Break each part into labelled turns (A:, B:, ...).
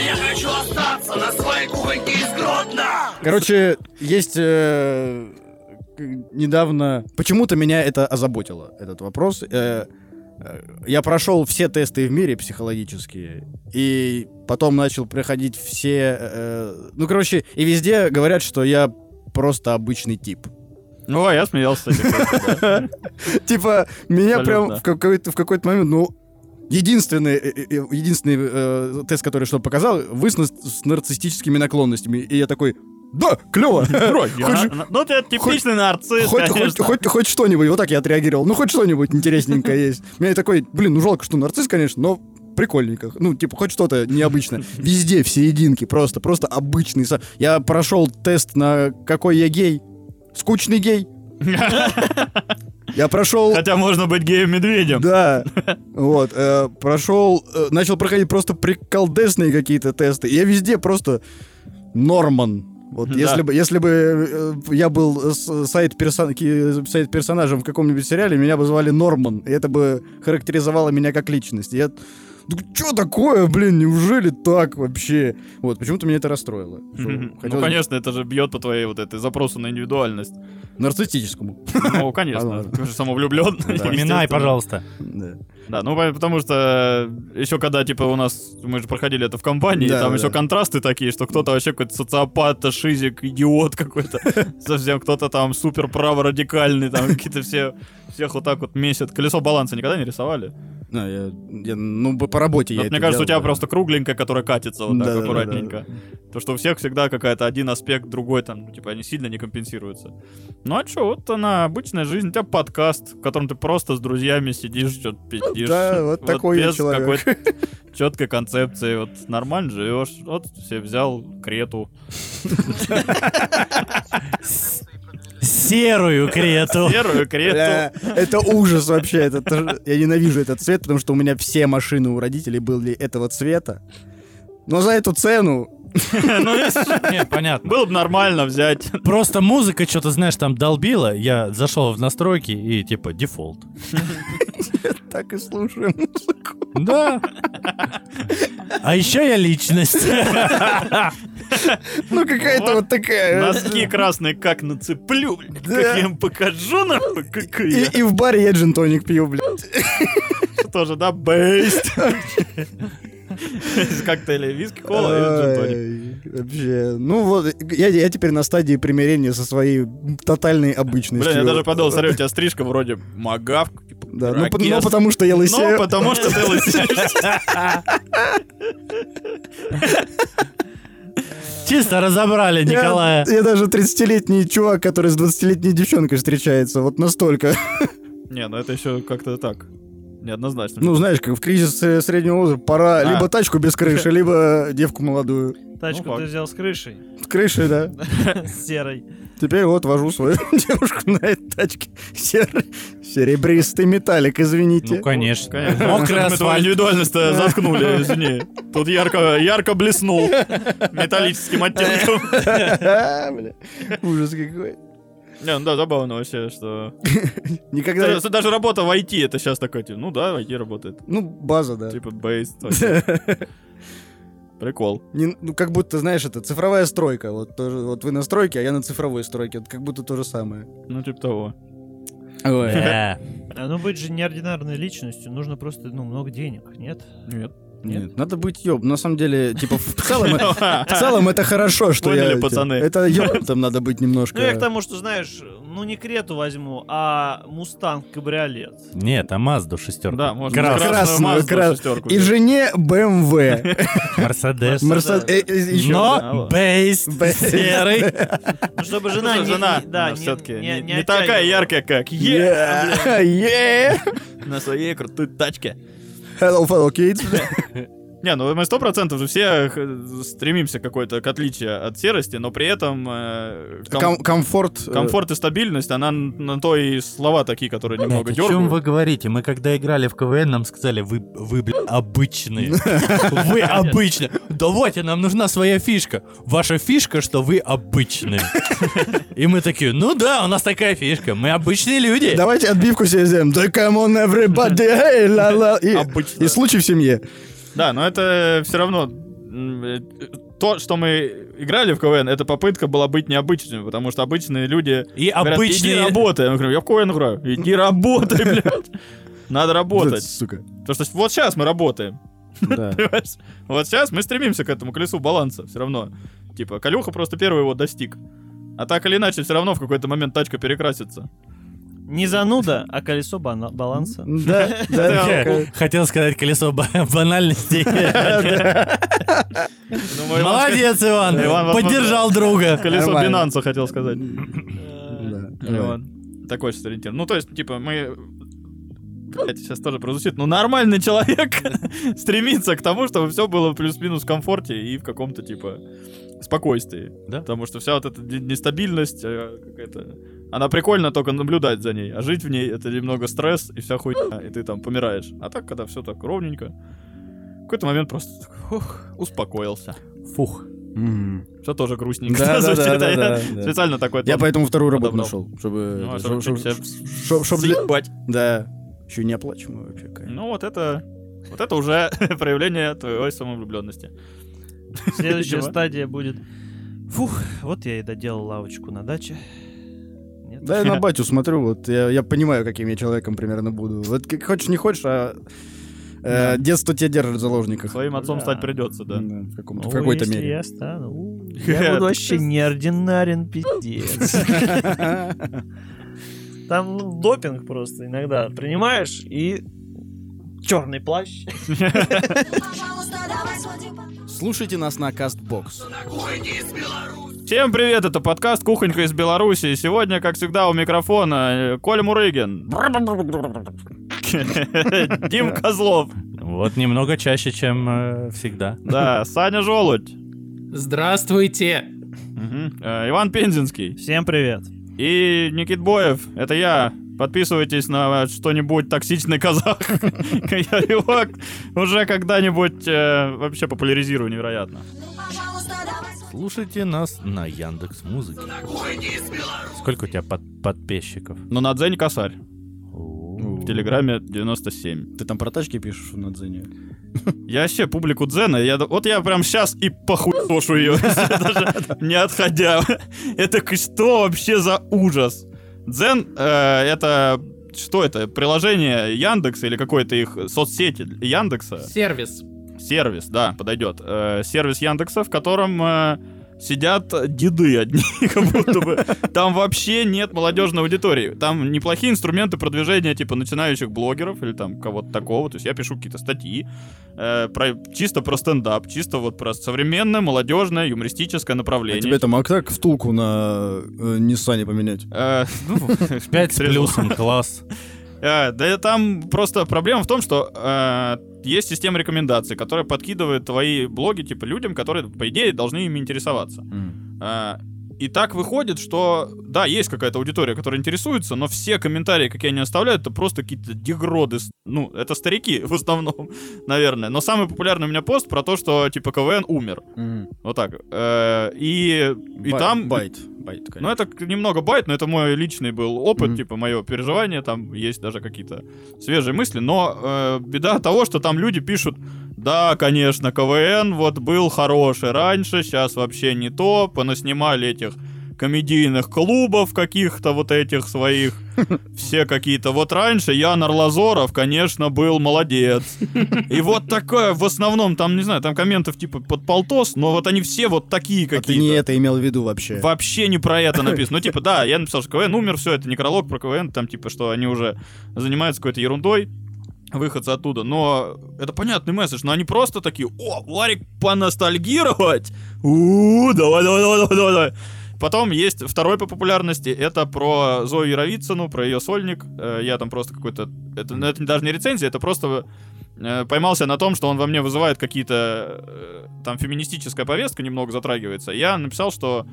A: я хочу остаться на своей кухоньке из Гродно!
B: Короче, есть э, недавно... Почему-то меня это озаботило, этот вопрос. Э, э, я прошел все тесты в мире психологические, и потом начал проходить все... э, ну, короче, и везде говорят, что я просто обычный тип.
C: Ну, а я смеялся.
B: Типа, меня прям в какой-то, в какой-то момент, ну, единственный, э, э, э, единственный э, тест, который что показал, вы с, с нарциссическими наклонностями. И я такой, да, клево. Же-
C: Я- Ну, ты типичный нарцисс,
B: Хоть, что-нибудь, вот так я отреагировал. Ну, хоть что-нибудь интересненькое есть. Меня такой, блин, ну жалко, что нарцисс, конечно, но прикольненько. Ну, типа, хоть что-то необычное. Везде все единки, просто, просто обычный. Я прошел тест на какой я гей. Скучный гей. Я прошел...
C: Хотя можно быть геем-медведем.
B: Да, вот, э, прошел, э, начал проходить просто приколдесные какие-то тесты. Я везде просто Норман. Вот
C: Да.
B: если бы, если бы э, я был сайт, персон- сайт персонажем в каком-нибудь сериале, меня бы звали Норман, и это бы характеризовало меня как личность. Я, что такое, блин, неужели так вообще? Вот, почему-то меня это расстроило.
C: Ну,
B: хотелось бы-
C: конечно, это же бьет по твоей вот этой запросу на индивидуальность.
B: Нарциссическому.
C: Ну, конечно, ты же самовлюбленный.
B: Да.
D: Поминай, пожалуйста.
B: Да.
C: Да, ну по- потому что еще когда типа у нас мы же проходили это в компании,
B: Да,
C: там
B: да,
C: еще
B: да.
C: контрасты такие, что кто-то вообще какой-то социопат, шизик, идиот какой-то, совсем кто-то там супер праворадикальный, там какие-то все всех вот так вот месят. Колесо баланса никогда не рисовали?
B: А, я, я- ну, по работе я
C: Вот
B: это
C: мне кажется, у тебя
B: делал, да.
C: просто кругленькая, которая катится вот так
B: Да-да-да-да.
C: аккуратненько. То, что у всех всегда какая-то один аспект, другой там, ну, типа, они сильно не компенсируются. Ну а что, вот она, обычная жизнь, у тебя подкаст, в котором ты просто с друзьями сидишь, что-то пиздишь.
B: Да, вот такой я
C: без
B: человек.
C: какой-то четкой концепции, вот нормально живешь, вот все взял крету.
D: Серую крету.
C: Серую крету.
B: Бля, это ужас вообще. Это, я ненавижу этот цвет, потому что у меня все машины у родителей были этого цвета. Но за эту цену...
C: Ну,
D: Нет, понятно.
C: Было бы нормально взять.
D: Просто музыка что-то, знаешь, там долбила. Я зашел в настройки и типа дефолт.
B: Так и слушаем музыку.
D: Да. А еще я личность.
B: Ну, какая-то
C: Вот
B: такая...
C: Носки красные как нацеплю, как я им покажу, нахуй, какой
B: И, в баре я джин-тоник пью, блядь.
C: Тоже, да, бейст. Из коктейля виски, кола и
B: Вообще, ну вот, я, я теперь на стадии примирения со своей тотальной обычностью.
C: Блин, я даже подумал, смотри, у тебя стрижка вроде магавк, типа,
B: Да, ну, но потому что я
C: Ну,
B: лысею.
C: потому что ты лысеешь.
D: Чисто разобрали Николая.
B: Я, я даже 30-летний чувак, который с 20-летней девчонкой встречается, вот настолько.
C: Не, ну это еще как-то так. Неоднозначно.
B: Ну, знаешь, как в кризис э, среднего возраста пора
C: А.
B: либо тачку без крыши, либо девку молодую.
E: Тачку
C: Ну,
E: ты взял с крышей,
B: С крышей, да.
E: с серой.
B: Теперь вот вожу свою девушку на этой тачке. Сер- Серебристый металлик, извините.
D: Ну, конечно.
C: Конечно.
D: Мокрый
C: Мы твою
D: асфальт.
C: индивидуальность-то заткнули, извини. Тут ярко, ярко блеснул металлическим оттенком.
B: Ужас какой.
C: Не, ну да, забавно вообще, что...
B: Никогда...
C: Даже даже работа в IT, это сейчас такой, типа, ну да, в IT работает.
B: Ну, база, да.
C: Типа бейс. Прикол.
B: Не- ну, как будто, знаешь, это цифровая стройка. Вот, тоже, вот вы на стройке, а я на цифровой стройке. Это как будто то же самое.
C: Ну, типа того.
D: Да.
E: А ну быть же неординарной личностью, нужно просто, ну, много денег, нет?
C: Нет.
B: Нет, надо быть ёб. На самом деле, типа, в целом, в целом это хорошо, что
C: Поняли,
B: я...
C: пацаны.
B: Это ёб, надо быть немножко...
E: Ну, я к тому, что, знаешь, ну, не крету возьму, а мустанг кабриолет.
D: Нет, а Мазду шестерку.
C: Да, можно
D: Красную.
C: красную Mazda
B: крас-
C: шестерку
B: И жене БМВ.
D: Мерседес.
B: Мерседес. э, э,
D: Но бейс
B: Бейс.
D: серый.
E: Ну, чтобы жена не...
C: жена,
E: не- не,
C: все-таки
E: не-
C: такая яркая, как Е на своей крутой тачке.
B: Hello, fellow kids.
C: Не, ну мы сто процентов же все х- стремимся какой-то к отличию от серости, но при этом э, ком-
B: Ком- Комфорт. э,
C: комфорт и стабильность, она на то и слова такие, которые немного
D: Блядь, о чем
C: дергают.
D: вы говорите? Мы когда играли в КВН, нам сказали, вы, вы блядь, обычные. Вы обычные. Давайте, нам нужна своя фишка. Ваша фишка, что вы обычные. И мы такие, ну да, у нас такая фишка. Мы обычные люди.
B: Давайте отбивку себе сделаем. Да come on everybody, hey,
C: Обычно.
B: и случай в семье.
C: Да, но это все равно э, то, что мы играли в КВН, это попытка была быть необычными, потому что обычные люди
D: И
C: говорят, иди
D: обычные...
C: работай. Я говорю, я в КВН играю. Иди работай, блядь. Надо работать.
B: Сука.
C: Потому что вот сейчас мы работаем.
B: Да.
C: Вот сейчас мы стремимся к этому колесу баланса все равно. Типа, Калюха просто первый его достиг. А так или иначе, все равно в какой-то момент тачка перекрасится.
E: Не зануда, а колесо бана- баланса.
B: Да, да.
D: Хотел сказать колесо ба- банальностей.
C: Думаю, Иван
D: Молодец, Иван.
C: Иван,
D: Поддержал друга.
C: Колесо. Бинанса хотел сказать.
B: Да.
C: Вот. Такой сейчас ориентир. Ну, то есть, типа, мы... Блять, сейчас тоже прозвучит. Ну, нормальный человек стремится к тому, чтобы все было плюс-минус в комфорте и в каком-то, типа, спокойствии.
D: Да.
C: Потому что вся вот эта не- нестабильность э, какая-то... Она прикольно только наблюдать за ней, а жить в ней это немного стресс и вся хуйня, и ты там помираешь. А так, когда все так ровненько, в какой-то момент просто ух, успокоился.
D: Фух.
B: Мгм.
C: Все тоже грустненько
B: Да, да, да, да,
C: я
B: да, да.
C: Специально такой
B: Я поэтому вторую работу нашел, чтобы...
C: Ну, а
B: чтоб-
C: чтобы
B: чтоб-
C: тебя
B: чтоб- чтоб для-
C: съебать.
B: Да. Еще неоплачиваемый вообще. конечно.
C: Ну, вот это... Вот это уже проявление твоей самовлюбленности.
E: Следующая стадия будет... Фух, вот я и доделал лавочку на даче. Нет?
B: Да, я на батю смотрю, вот я, я понимаю, каким я человеком примерно буду. Вот как хочешь, не хочешь, а э, детство тебя держит в заложниках.
C: Своим отцом
E: Да.
C: стать придется, да.
B: Да, в, каком-то-
E: Ну,
B: в какой-то
E: если
B: мере.
E: я стану, у, я буду вообще неординарен, пиздец. Там ну, допинг просто иногда принимаешь и черный плащ.
B: Слушайте нас на Castbox.
C: Всем привет, это подкаст «Кухонька из Беларуси». Сегодня, как всегда, у микрофона э, Коля Мурыгин. Дим Козлов.
D: Вот немного чаще, чем э, всегда.
C: Да, Саня Желудь.
F: Здравствуйте!
C: Мгм. Э, Иван Пензенский.
E: Всем привет.
C: И Никит Боев. Это я. Подписывайтесь на что-нибудь токсичный казах. Я его уже когда-нибудь э, вообще популяризирую невероятно.
D: Слушайте нас на Яндекс Музыке. Сколько у тебя под- подписчиков?
C: Но на Дзене косарь. В Телеграме 97.
B: Ты там про тачки пишешь на Дзене?
C: Я вообще публику Дзена, я, вот я прям сейчас и похуешу ее, не отходя. Это что вообще за ужас? Дзен, э, это что это? Приложение Яндекса или какой-то их соцсети Яндекса?
F: Сервис.
C: Сервис, да, подойдет. Э, сервис Яндекса, в котором э, сидят деды одни, как будто бы. Там вообще нет молодежной аудитории. Там неплохие инструменты продвижения, типа начинающих блогеров или там кого-то такого. То есть я пишу какие-то статьи э, про, чисто про стендап, чисто вот про современное, молодежное, юмористическое
B: А
C: направление.
B: тебе там, а как втулку на э, Ниссане поменять?
C: Э, ну,
D: 5 с плюсом, класс.
C: Э, Да там просто проблема в том, что э, есть система рекомендаций, которая подкидывает твои блоги, типа, людям, которые, по идее, должны ими интересоваться. А, И так выходит, что, да, есть какая-то аудитория, которая интересуется, но все комментарии, какие они оставляют, это просто какие-то дегроды. Ну, это старики в основном, наверное. Но самый популярный у меня пост про то, что, типа, КВН умер. Вот так. Э, И, и
B: Бай-
C: там...
B: Bait. Bait,
C: Ну, это немного bait, но это мой личный был опыт,
B: Мгм.
C: типа, мое переживание, там есть даже какие-то свежие мысли, но э, беда того, что там люди пишут, да, конечно, КВН вот был хороший раньше, сейчас вообще не то, понаснимали этих комедийных клубов каких-то вот этих своих, все какие-то. Вот раньше Ян Арлазоров, конечно, был молодец. И вот такое, в основном, там, не знаю, там комментов типа под полтос, но вот они все вот такие
B: А ты
C: какие-то.
B: не это имел в виду вообще.
C: Вообще не про это написано. Ну, типа, да, я написал, что КВН умер, все, это некролог про КВН, там, типа, что они уже занимаются какой-то ерундой, выходцы оттуда. Но это понятный месседж, но они просто такие, о, Ларик, поностальгировать? у давай, давай, давай, давай, давай. Потом есть второй по популярности, это про Зою Яровицыну, про ее сольник. Э, Я там просто какой-то... Это, ну, это даже не рецензия, это просто э, поймался на том, что он во мне вызывает какие-то... э, Там феминистическая повестка немного затрагивается. Я написал, что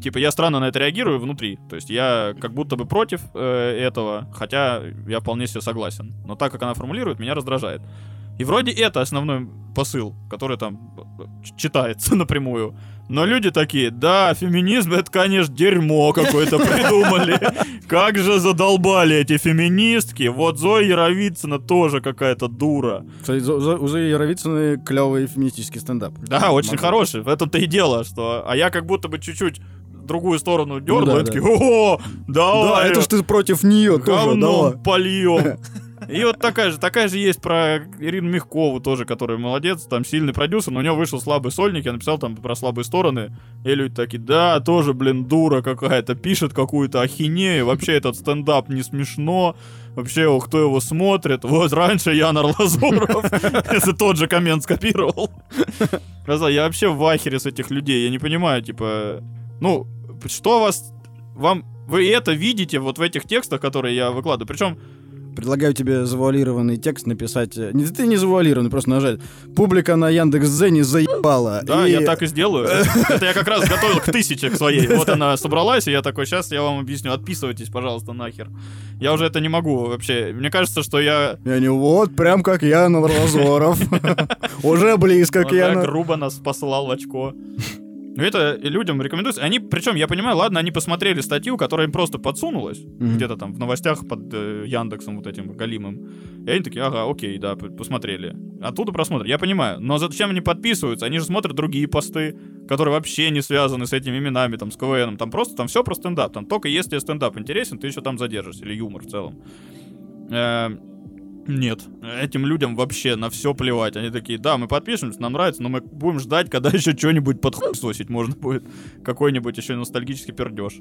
C: типа я странно на это реагирую внутри. То есть я как будто бы против э, этого, хотя я вполне себе согласен. Но так как она формулирует, меня раздражает. И вроде это основной посыл, который там читается напрямую. Но люди такие, да, феминизм это, конечно, дерьмо какое-то придумали. Как же задолбали эти феминистки. Вот Зоя Яровицына тоже какая-то дура.
B: Кстати, у Зои Яровицыной клевый феминистический стендап.
C: Да, очень хороший. В этом-то и дело, что... А я как будто бы чуть-чуть другую сторону дернул,
B: да,
C: и такие,
B: да.
C: о,
B: Да,
C: давай,
B: это ж ты против нее тоже, давай.
C: польем. И вот такая же, такая же есть про Ирину Мягкову тоже, которая молодец, там сильный продюсер, но у него вышел слабый сольник, я написал там про слабые стороны, и люди такие, да, тоже, блин, дура какая-то, пишет какую-то ахинею, вообще этот стендап не смешно, вообще, кто его смотрит, вот раньше Ян Арлазоров, это тот же коммент скопировал. Я вообще в ахере с этих людей, я не понимаю, типа, ну, что вас, вам, вы это видите вот в этих текстах, которые я выкладываю, причем
B: Предлагаю тебе завуалированный текст написать. э, Не ты не завуалированный, просто нажать. Публика на Яндекс.Дзене заебала.
C: Да,
B: И-
C: я так и сделаю. Это я как раз готовил к тысяче к своей. Вот она собралась, и я такой, сейчас я вам объясню. Отписывайтесь, пожалуйста, нахер. Я уже это не могу вообще. Мне кажется, что я
B: И они, вот, прям как Ян Арлазоров. Уже близко к Яну.
C: грубо нас послал в очко. Ну, это людям рекомендуется. Они, причем, я понимаю, ладно, они посмотрели статью, которая им просто подсунулась,
B: Мгм.
C: где-то там в новостях под э, Яндексом вот этим галимым. И они такие, ага, окей, да, посмотрели. Оттуда просмотр, я понимаю. Но зачем они подписываются? Они же смотрят другие посты, которые вообще не связаны с этими именами, там, с КВНом. Там просто, там все про стендап. Там только если стендап интересен, ты еще там задержишься. Или юмор в целом. Эм, Нет, этим людям вообще на все плевать. Они такие, да, мы подпишемся, нам нравится, но мы будем ждать, когда еще что-нибудь подхуесосить можно будет. Какой-нибудь еще ностальгический пердеж.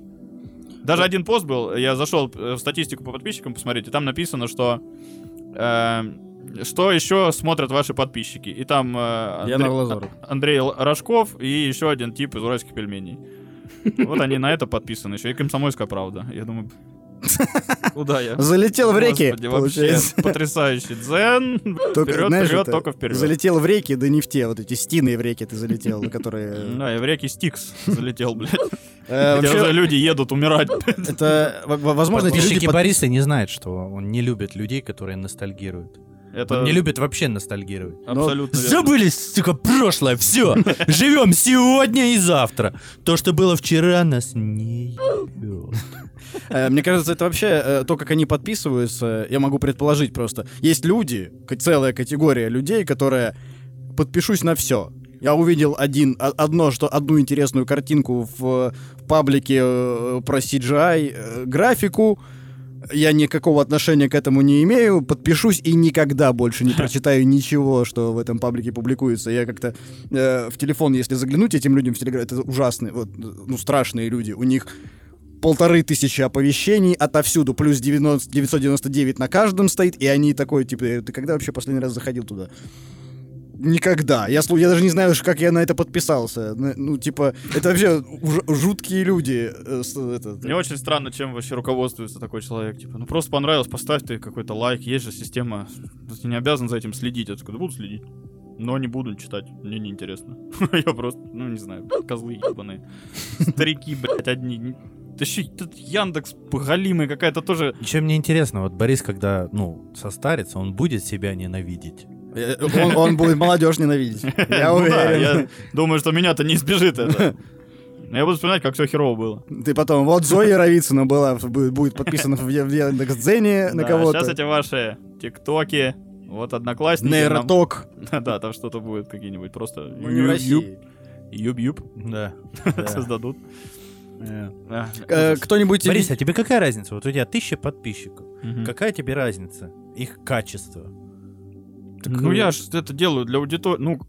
C: Даже один пост был, я зашел э, в статистику по подписчикам посмотреть, и там написано, что э, что еще смотрят ваши подписчики. И там э,
B: Ян
C: Андре-
B: Арлазоров.
C: Андрей Рожков и еще один тип из уральских пельменей. Вот они на это подписаны еще. И комсомольская правда. Я думаю, куда я?
B: Залетел в реки,
C: Господи, вообще потрясающий дзен.
B: Только,
C: Вперед,
B: знаешь,
C: вперед,
B: это,
C: только вперед.
B: Залетел в реки, да не в те, вот эти стины в реки ты залетел, которые...
C: Да, я в реке Стикс залетел, блядь.
B: Э,
C: Где
B: вообще,
C: уже люди едут умирать.
B: это, возможно, эти люди
D: Подписчики
B: под-
D: Бориса не знают, что он не любит людей, которые ностальгируют.
C: Это
D: Он не любит вообще ностальгировать.
C: абсолютно верно.
D: Забыли, сука, прошлое, все. Живем сегодня и завтра. То, что было вчера, нас не.
B: Э, Мне кажется, это вообще э, то, как они подписываются, я могу предположить просто. Есть люди, целая категория людей, которые подпишусь на все. Я увидел один, о- одно, что одну интересную картинку в паблике э, про CGI э, графику. Я никакого отношения к этому не имею, подпишусь и никогда больше не прочитаю ничего, что в этом паблике публикуется. Я как-то э, в телефон, если заглянуть этим людям в телеграм, это ужасные, вот, ну, страшные люди. У них полторы тысячи оповещений отовсюду, плюс 90, 999 на каждом стоит, и они такой, типа, «Э, ты когда вообще последний раз заходил туда? Никогда. Я, я даже не знаю, как я на это подписался. Ну, типа, это вообще уж- жуткие люди. э,
C: Мне очень странно, чем вообще руководствуется такой человек. Типа, ну просто понравилось, поставь ты какой-то лайк, есть же система. Ты не обязан за этим следить. Я такой, буду следить. Но не буду читать, мне неинтересно. Я просто, ну не знаю, козлы ебаные. Старики, блядь, одни. Не- Да еще этот Яндекс галимый какая-то тоже.
D: Еще мне интересно, вот Борис, когда, ну, состарится, он будет себя ненавидеть.
B: Э, Он, он будет молодежь ненавидеть. Я
C: да,
B: уверен.
C: я думаю, что меня-то не избежит это. Я буду вспоминать, как все херово было.
B: Ты потом, вот Зоя Яровицына была, будет, подписана в, Яндекс.Дзене на кого-то.
C: Сейчас эти ваши тиктоки, вот одноклассники.
B: Нейроток.
C: Да, там что-то будет какие-нибудь просто
B: Ну, не в России.
C: юб-юб
D: Да.
C: создадут. А,
B: Э, Кто-нибудь...
D: Борис, а тебе какая разница? Вот у тебя тысяча подписчиков. Какая тебе разница? Их качество.
C: Ну я ж это делаю для аудитории, ну,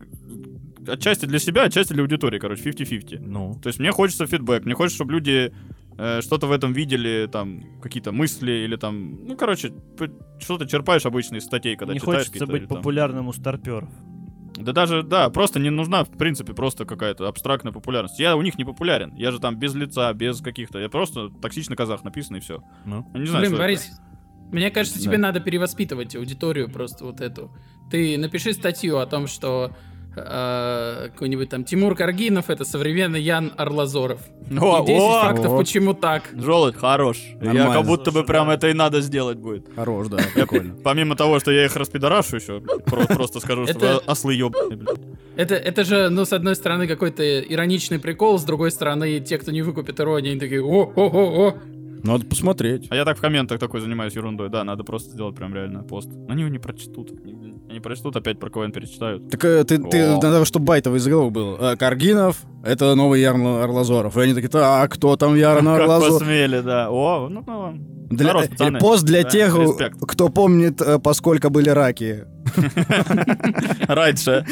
C: отчасти для себя, отчасти для аудитории, короче, 50-50.
D: Ну,
C: То есть мне хочется фидбэк, мне хочется, чтобы люди э, что-то в этом видели, там, какие-то мысли или там, ну, короче, что-то черпаешь обычно из статей, когда
E: Не
C: читаешь
E: хочется
C: какие-то,
E: быть
C: или там-
E: популярным у старперов.
C: Да даже, да, просто не нужна, в принципе, просто какая-то абстрактная популярность. Я у них не популярен. Я же там без лица, без каких-то. Я просто токсичный казах написан и все.
D: ну.
C: Я не знаю,
F: Блин,
C: что это.
F: Мне кажется, тебе надо перевоспитывать аудиторию просто вот эту. Ты напиши статью о том, что э, какой-нибудь там Тимур Каргинов, это современный Ян Арлазоров.
C: О,
F: И 10
C: о!
F: фактов,
B: О.
F: почему так.
C: Желудь, хорош. Я
B: Нормально.
C: как будто бы
E: Слушай,
C: прям
E: да.
C: это и надо сделать будет.
B: Хорош, да, прикольно.
C: Помимо того, что я их распидорашу еще, про- просто скажу, что ослы ебаные.
F: Это, это же, ну, с одной стороны, какой-то ироничный прикол, с другой стороны, те, кто не выкупит иронию, они такие, о-о-о-о.
B: Надо посмотреть.
C: А я так в комментах такой занимаюсь ерундой. Да, надо просто сделать прям реально пост. Они его не прочтут. Они прочтут, опять про КВН перечитают.
B: Так э, ты, ты надо, чтобы байтовый заголовок был. Э, Каргинов — это новый Ярн Орлазоров. И они такие, а кто там Ярн
C: Как
B: Орлазоров?
C: посмели, да. О, ну, ну,
B: Для-
C: Хорош,
B: э,
C: пацаны.
B: пост для
C: Да,
B: тех,
C: респект.
B: кто помнит, э, поскольку были раки.
C: раньше.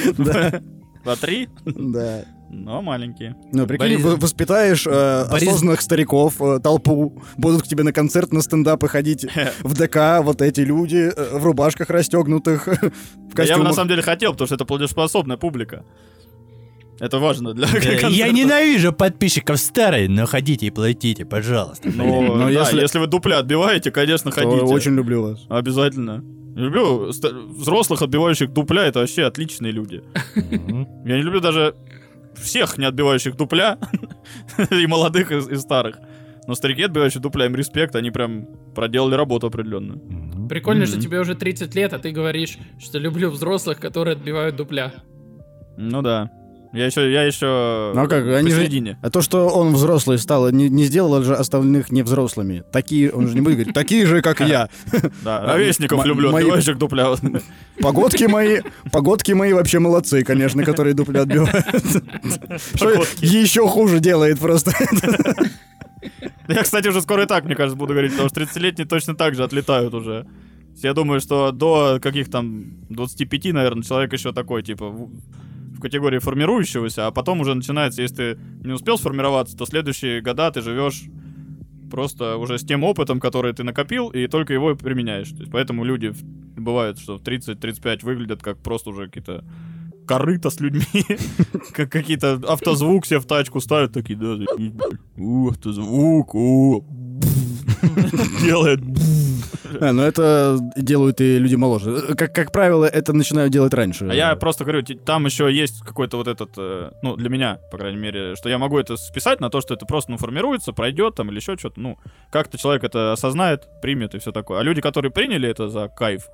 C: По три,
B: Да.
C: Но маленькие.
B: Ну, прикинь,
D: Борис-
B: воспитаешь э,
D: Борис-
B: осознанных стариков, э, толпу, будут к тебе на концерт, на стендапы ходить в ДК, вот эти люди э, в рубашках расстегнутых, в
C: Я бы на
B: костюмах.
C: самом деле хотел, потому что это платежеспособная публика. Это важно для
D: Э,
C: концерта.
D: Я ненавижу подписчиков старой, но ходите и платите, пожалуйста.
C: Ну,
B: Но
C: да,
B: если-
C: если... вы дупля отбиваете, конечно, ходите.
B: Очень люблю вас.
C: Обязательно. Люблю взрослых, отбивающих дупля, это вообще отличные люди. Я не люблю даже всех не отбивающих дупля, и молодых, и, и старых. Но старики, отбивающие дупля, им респект, они прям проделали работу определенную.
F: Прикольно, что
C: Мгм.
F: тебе уже 30 лет, а ты говоришь, что люблю взрослых, которые отбивают дупля.
C: Ну да. Я еще, я еще
B: Ну а как, они же-
C: посередине.
B: А то, что он взрослый стал, не, не сделало же остальных не взрослыми. Такие, он же не будет говорить, такие же, как я.
C: Да, ровесников люблю,
B: мои-
C: отбивающих дупля.
B: Погодки мои, погодки мои вообще молодцы, конечно, которые дупля отбивают. Что еще хуже делает просто.
C: Я, кстати, уже скоро и так, мне кажется, буду говорить, потому что 30-летние точно так же отлетают уже. Я думаю, что до каких там 25, наверное, человек еще такой, типа, категории формирующегося, а потом уже начинается, если ты не успел сформироваться, то следующие года ты живешь просто уже с тем опытом, который ты накопил, и только его и применяешь. То есть, поэтому люди бывают, что в 30-35 выглядят как просто уже какие-то корыто с людьми, как какие-то автозвук себе в тачку ставят, такие, да, автозвук, у, делает,
B: А, но это делают и люди моложе. Как, как правило, это начинают делать раньше.
C: А я просто говорю, там еще есть какой-то вот этот, э, ну, для меня, по крайней мере, что я могу это списать на то, что это просто, ну, формируется, пройдет там или еще что-то. Ну, как-то человек это осознает, примет и все такое. А люди, которые приняли это за кайф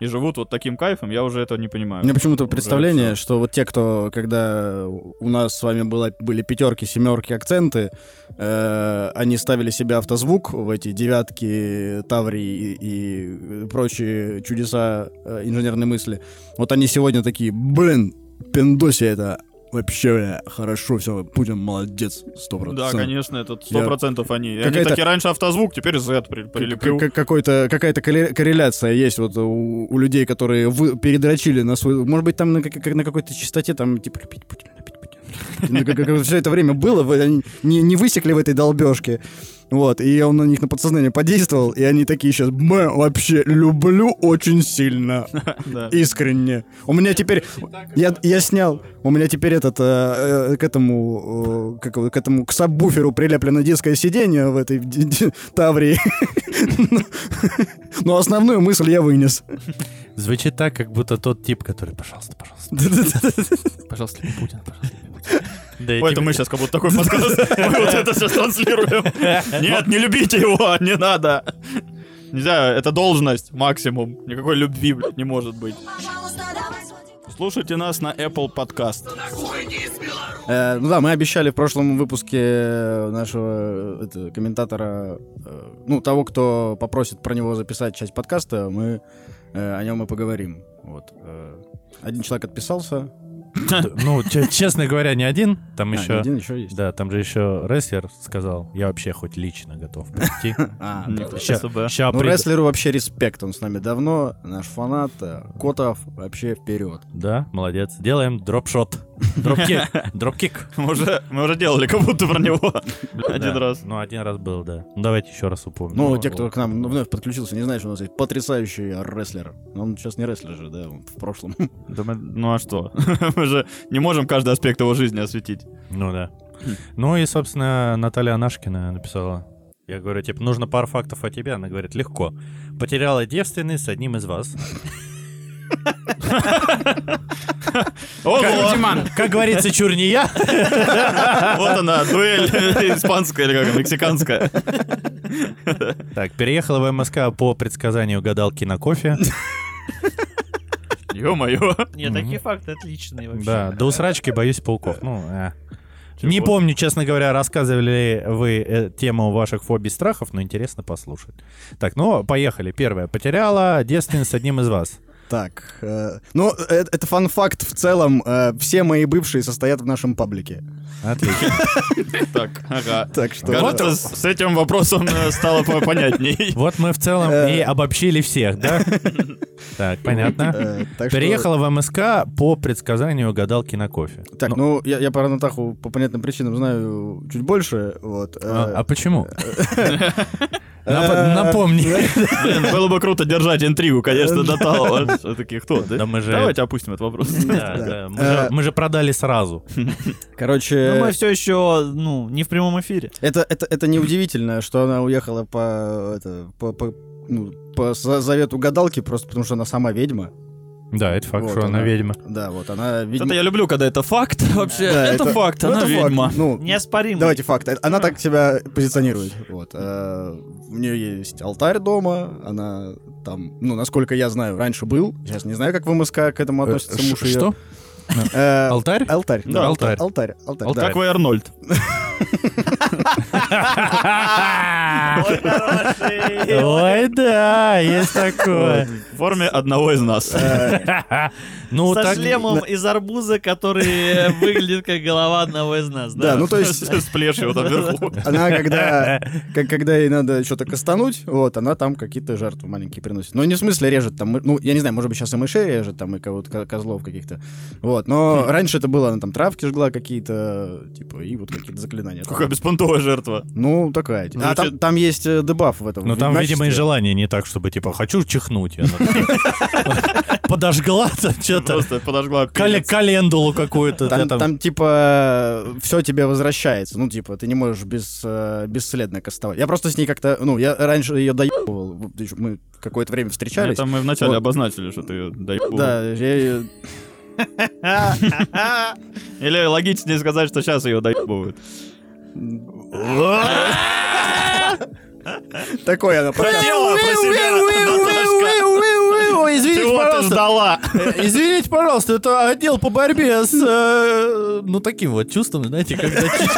C: и живут вот таким кайфом, я уже это не понимаю.
B: Меня почему-то представление, что вот те, кто, когда у нас с вами было, были пятерки, семерки, акценты, э, они ставили себе автозвук в эти девятки, таврии и, и прочие чудеса э, инженерной мысли. Вот они сегодня такие, блин, пиндоси это вообще хорошо, все, Путин молодец, сто
C: Да,
B: процентов.
C: конечно, это сто процентов они. Они такие раньше автозвук, теперь Z при-.
B: Как- как- какой-то, какая-то корреляция есть вот у, у людей, которые вы, передрочили на свой... Может быть, там на, как- на какой-то частоте, там, типа, любить Путина, любить Путина. Все это время было, не, не высекли в этой долбежке. Вот, и он на них на подсознание подействовал, и они такие сейчас, «Б, вообще, люблю очень сильно, искренне. У меня теперь, я, я снял, у меня теперь этот, э, э, к этому, э, к этому, к сабвуферу прилеплено детское сиденье в этой Таврии. Но основную мысль я вынес.
D: Звучит так, как будто тот тип, который, пожалуйста, пожалуйста, пожалуйста, люби Путина, пожалуйста, люби Путина». Да, типа-
C: мы сейчас как будто такой подкаст. Мы вот это сейчас транслируем. Нет, не любите его, не надо. Нельзя, это должность максимум. Никакой любви, блядь, не может быть. Слушайте нас на Apple Podcast.
B: Э, Ну да, мы обещали в прошлом выпуске нашего это, комментатора, э, ну, того, кто попросит про него записать часть подкаста, мы э, о нем и поговорим. Вот. Один человек отписался.
D: Ну, че- честно говоря, не один, там
B: А,
D: еще...
B: один еще есть.
D: Да, там же еще рестлер сказал, я вообще хоть лично готов прийти.
B: А, Ну, рестлеру вообще респект, он с нами давно, наш фанат, э, Котов вообще вперед.
D: Да, молодец. Делаем дропшот. Дропкик. Дропкик.
C: Мы уже, мы уже делали как будто про него один раз.
D: Ну, один раз был, да. Ну, давайте еще раз упомним.
B: Ну, те, кто к нам вновь подключился, не знают, что у нас есть потрясающий рестлер. Но Он сейчас не рестлер же, да, он в прошлом.
C: Ну а что? Мы же не можем каждый аспект его жизни осветить.
D: Ну, да. Ну, и, собственно, Наталья Анашкина написала. Я говорю, типа, нужно пару фактов о тебе. Она говорит, легко. Потеряла девственность с одним из вас. Как говорится, чур не я.
C: Вот она, дуэль испанская или как, мексиканская.
D: Так, переехала в МСК по предсказанию гадалки на кофе.
C: Ё-моё.
E: Нет, такие факты отличные вообще.
D: Да, до усрачки боюсь пауков. Ну, э. Не помню, честно говоря, рассказывали ли вы э, тему ваших фобий страхов, но интересно послушать. Так, ну, поехали. Первое. Потеряла девственность с одним из вас.
B: Так, э, ну, э, это фан-факт в целом. э, все мои бывшие состоят в нашем паблике.
D: Отлично.
C: Так, ага.
B: Так что...
C: Кажется, с с этим вопросом э, стало по- понятней.
D: Вот мы в целом и обобщили всех, да? Так, понятно.
B: э, так что-
D: Переехала в МСК по предсказанию гадалки на кофе.
B: Так, ну, я, я про Натаху по понятным причинам знаю чуть больше, вот. э,
D: А а почему?
B: э,
D: Нап- Напомни.
C: Блин, было бы круто держать интригу, конечно, до Талова. Все-таки кто? да?
D: Да мы же-
C: Давайте опустим этот вопрос.
D: Да, да, мы же- Мы же продали сразу.
B: Короче,
E: Но мы все еще, ну, не в прямом эфире.
B: это, это, это неудивительно, что она уехала по, это, по, по, ну, по за- завету гадалки, просто потому что она сама ведьма.
D: Да, это факт,
B: Вот
D: что она
B: она.
D: ведьма.
B: Да, вот она ведьма.
C: Это я люблю, когда это факт вообще.
B: Да,
C: Это факт,
B: ну,
C: она
B: это факт.
C: ведьма.
B: Ну,
E: Неоспоримо.
B: давайте факт. Она так себя позиционирует. Вот. э, У нее есть алтарь дома, она там, ну, насколько я знаю, раньше был. Сейчас не знаю, как в МСК к этому относится
D: Э,
B: муж
D: ш-
B: ее.
D: Что?
B: Э,
D: Алтарь?
B: Алтарь.
D: Алтарь.
B: Алтарь. Алтарь.
C: Как вы, Арнольд.
E: Ой,
D: да, есть такое.
C: В форме одного из нас.
D: Ну,
E: Со
D: так...
E: шлемом из арбуза, который выглядит как голова одного из нас.
B: Да, ну то есть
C: С плешью там вверху.
B: она когда, как, когда ей надо что-то кастануть, вот, она там какие-то жертвы маленькие приносит. Ну, не в смысле режет там, ну, я не знаю, может быть, сейчас и мышей режет там, и кого-то, ко- козлов каких-то. Вот, но раньше это было, она там травки жгла какие-то, типа, и вот какие-то заклинания.
C: Какая беспонтовая жертва.
B: Ну, такая. типа. А там, там есть э, дебаф в этом.
D: Ну, там, видимо, и желание не так, чтобы, типа, хочу чихнуть. Подожгла там что-то.
C: Просто подожгла.
D: Календулу какую-то.
B: Там,
D: там.
B: там, типа, все тебе возвращается. Ну, типа, ты не можешь без, э, бесследно кастовать. Я просто с ней как-то, ну, я раньше ее доебывал. Мы какое-то время встречались.
C: Это мы вначале
B: Вот.
C: обозначили, что ты доебал.
B: Да, я её-
C: Или логичнее сказать, что сейчас ее доебывают.
B: Такой она
C: Хотела про себя,
D: Ой, извините, пожалуйста.
C: ждала?
D: Э, Извините, пожалуйста, это отдел по борьбе с, э, ну, таким вот чувством, знаете, когда чуть-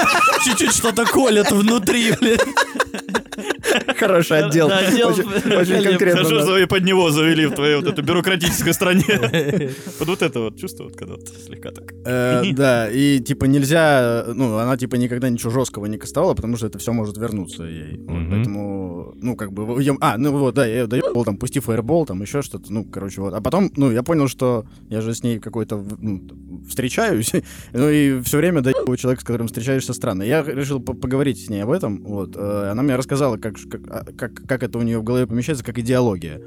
D: чуть-чуть что-то колет внутри, блин.
B: Хороший отдел.
E: Да, отдел
B: Очень очень конкретно.
C: Хорошо, что и под него завели в твоей вот этой бюрократической стране. Под вот это вот чувство, вот когда вот слегка так.
B: Э, Да, и типа нельзя, ну, она типа никогда ничего жесткого не кастовала, потому что это все может вернуться ей. Вот. Поэтому, ну, как бы, я- а, ну вот, да, я ее доебал, там, пусти фаербол, там, еще что-то, ну, короче, вот. А потом, ну, я понял, что я же с ней какой-то, ну, встречаюсь, ну, и все время доебываю человека, с которым встречаешься странно. Я решил по- поговорить с ней об этом, вот. Э, Она мне рассказала, как, как, а, как, как это у нее в голове помещается, как идеология.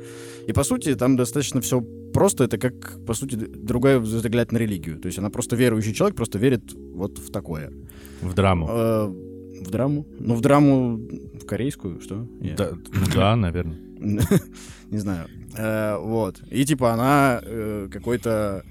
B: И, по сути, там достаточно все просто. Это как, по сути, другая взгляд на религию. То есть она просто верующий человек, просто верит вот в такое.
D: В драму.
B: Э, в драму? Ну, в драму корейскую, что? Я
D: Да, ну да, наверное.
B: Не знаю. Э, Вот. И, типа, она э, какой-то...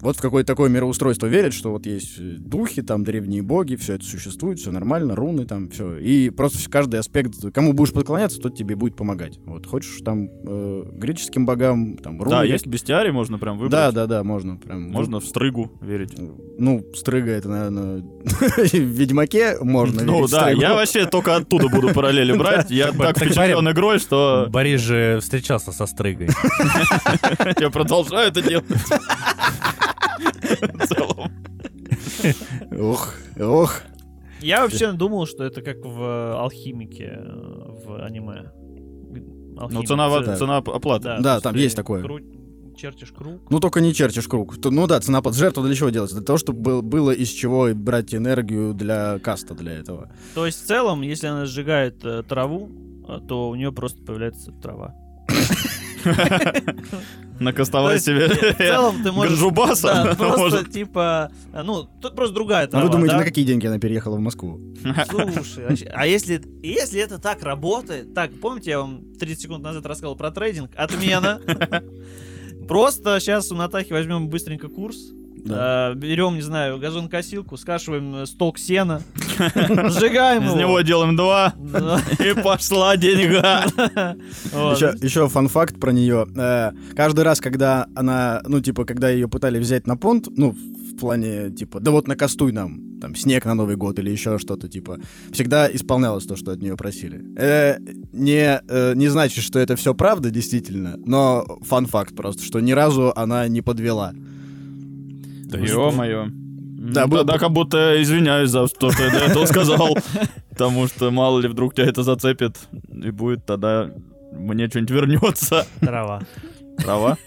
B: Вот в какое-то такое мироустройство верит, что вот есть э, духи, там древние боги, все это существует, все нормально, руны там, все. И просто каждый аспект, кому будешь поклоняться, тот тебе будет помогать. Вот хочешь там э, греческим богам, там руны.
C: Да, есть бестиарий, можно прям выбрать.
B: Да, да, да, можно прям.
C: Можно в стрыгу верить.
B: Ну, стрыга это, наверное, в Ведьмаке можно
C: Ну да, я вообще только оттуда буду параллели брать. Я так
D: Так,
C: впечатлен игрой, что
D: Борис же встречался со стрыгой.
C: я продолжаю это делать. В целом.
B: Ох, ох.
E: Я вообще думал, что это как в алхимике э, в аниме.
C: Ну, цена, цена оплаты.
E: Да,
B: Да, там есть такое.
E: кру- Чертишь круг.
B: Ну, только не черчишь круг. То- Ну да, цена под жертву для чего делается? Для того, чтобы был- было из чего брать энергию для каста для этого.
E: То есть в целом, если она сжигает э, траву, э, то у нее просто появляется трава.
C: Накастовать
E: То
C: себе
E: В целом ты можешь...
C: Ганджубаса.
E: Да, просто типа, ну, тут просто другая
B: А
E: трава,
B: вы думаете, на какие деньги она переехала в Москву?
E: Слушай, а если, если это так работает, так, помните, я вам 30 секунд назад рассказал про трейдинг, отмена. Просто сейчас у Натахи возьмем быстренько курс.
B: Да.
E: э, Берем, не знаю, газонкосилку, скашиваем э, сток сена, сжигаем
C: Из
E: его.
C: него делаем два, и пошла деньга.
E: Вот.
B: Еще, фан-факт про нее. Э, каждый раз, когда она, ну, типа, когда ее пытали взять на понт, ну, в плане, типа, да вот накастуй нам, там, снег на Новый год или еще что-то, типа, всегда исполнялось то, что от нее просили. Э, не, э, не значит, что это все правда, действительно, но фан-факт просто, что ни разу она не подвела.
D: Есть-
C: Ё-моё.
B: Да,
C: Да,
B: было-
C: да, как будто извиняюсь за то, что я до этого сказал. Потому что мало ли вдруг тебя это зацепит, и будет тогда мне что-нибудь вернется.
E: Трава.
C: Права?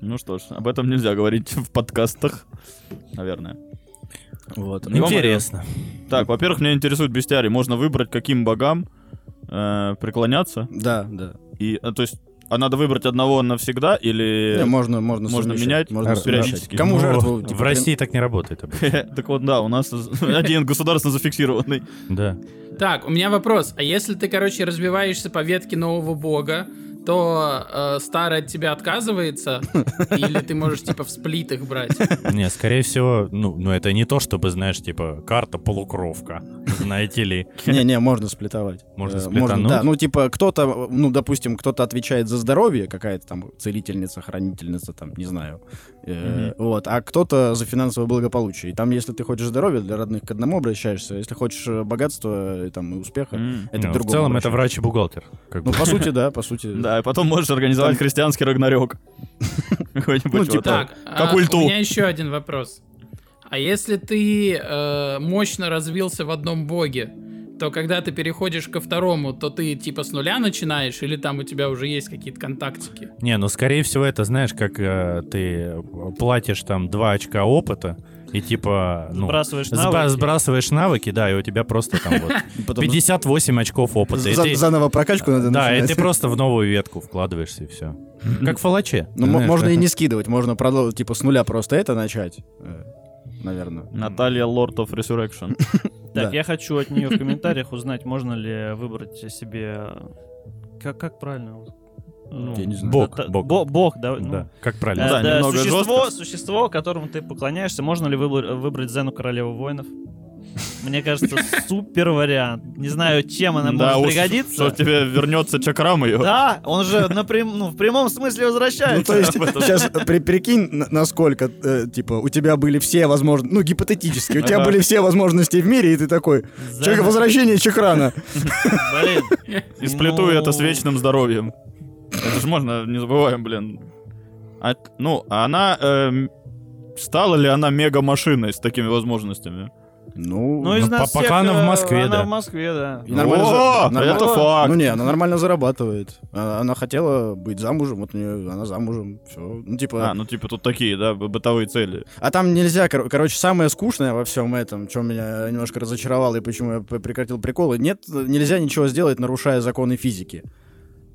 C: Ну что ж, об этом нельзя говорить в подкастах, наверное.
B: Вот.
D: Интересно.
C: Так, во-первых, меня интересует бестиарий. Можно выбрать, каким богам э, преклоняться.
B: Да, да.
C: И, э, то есть, а надо выбрать одного навсегда или...
B: Не, можно, можно,
C: можно
B: совмещать,
C: менять
B: можно
C: периодически.
B: Кому
D: Ну,
B: жертву?
D: В
B: типа,
D: России так не работает.
C: Так вот, да, у нас один государственно зафиксированный.
D: Да.
F: Так, у меня вопрос. А если ты, короче, развиваешься по ветке нового бога, то э, старый от тебя отказывается? Или ты можешь, типа, в сплит их брать?
D: Не, скорее всего, ну, ну это не то, чтобы, знаешь, типа, карта полукровка, знаете ли.
B: Не-не, можно сплетовать.
D: Можно
B: Э,
D: сплетануть?
B: да, ну типа кто-то, ну допустим, кто-то отвечает за здоровье, какая-то там целительница, хранительница, там, не знаю. Э, Вот, а кто-то за финансовое благополучие. И там, если ты хочешь здоровья, для родных к одному обращаешься, если хочешь э, богатства и там и успеха, это
D: Ну,
B: к
D: в целом это врач и бухгалтер.
B: Ну, по сути, да, по сути.
C: Да, и потом можешь организовать христианский рагнарёк.
B: Ну, типа,
C: так. Как
F: а,
C: ульту.
F: у меня еще один вопрос. А если ты э, мощно развился в одном боге, то когда ты переходишь ко второму, то ты типа с нуля начинаешь, или там у тебя уже есть какие-то контактики?
D: Не, ну скорее всего это, знаешь, как э, ты платишь там 2 очка опыта, и типа, ну,
E: Сбрасываешь
D: сба-
E: навыки.
D: сбрасываешь навыки, да, и у тебя просто там вот
B: Потом
D: 58 очков опыта. И
B: за-
D: ты-
B: заново прокачку надо
D: Да, и
B: начинать.
D: ты просто в новую ветку вкладываешься, и все. Как в фалаче.
B: Ну,
D: знаешь,
B: можно
D: да?
B: и не скидывать, можно продолжить, типа, с нуля просто это начать, э, наверное.
C: Наталья Lord of Resurrection.
E: Так,
B: Да.
E: я хочу от нее в комментариях узнать, можно ли выбрать себе... Как, как правильно? Ну,
B: Я не знаю.
D: Бог,
E: та-
D: бог.
E: бо- бог, да. ну,
D: Да, как
E: э,
D: правильно.
C: да,
E: да,
C: немного
E: существо,
C: жестко.
E: существо, которому ты поклоняешься, можно ли выбор- выбрать Зену Королеву воинов? Мне кажется, супер вариант. Не знаю, чем она
C: Да,
E: может
C: уж,
E: пригодиться.
C: что тебе вернется чакрам ее.
E: Да, он же напрям- ну, в прямом смысле
B: Ну,
E: возвращается.
B: то есть, сейчас при- прикинь, на- насколько, э, типа, у тебя были все возможности, ну, гипотетически, у тебя
C: Ага.
B: были все возможности в мире, и ты такой, человек, возвращение Чекрана.
E: Блин,
C: И сплету
E: Ну.
C: это с вечным здоровьем. Это же можно, не забываем, блин. А, ну, а она... эм, стала ли она мега-машиной с такими возможностями?
B: Ну,
E: ну из
D: Ну,
E: нас
D: по- пока
E: всех,
D: она в
E: э,
D: Москве,
E: она
D: да.
E: в Москве, да.
B: и нормально
C: О,
B: за- нормально-
C: это факт.
B: Ну, не, она нормально зарабатывает. А- Она хотела быть замужем, вот у нее, она замужем, все. Ну, типа,
C: А, ну типа тут такие, да, бытовые цели.
B: А там нельзя, кор- короче, самое скучное во всем этом, что меня немножко разочаровало и почему я прекратил приколы, нет, нельзя ничего сделать, нарушая законы физики.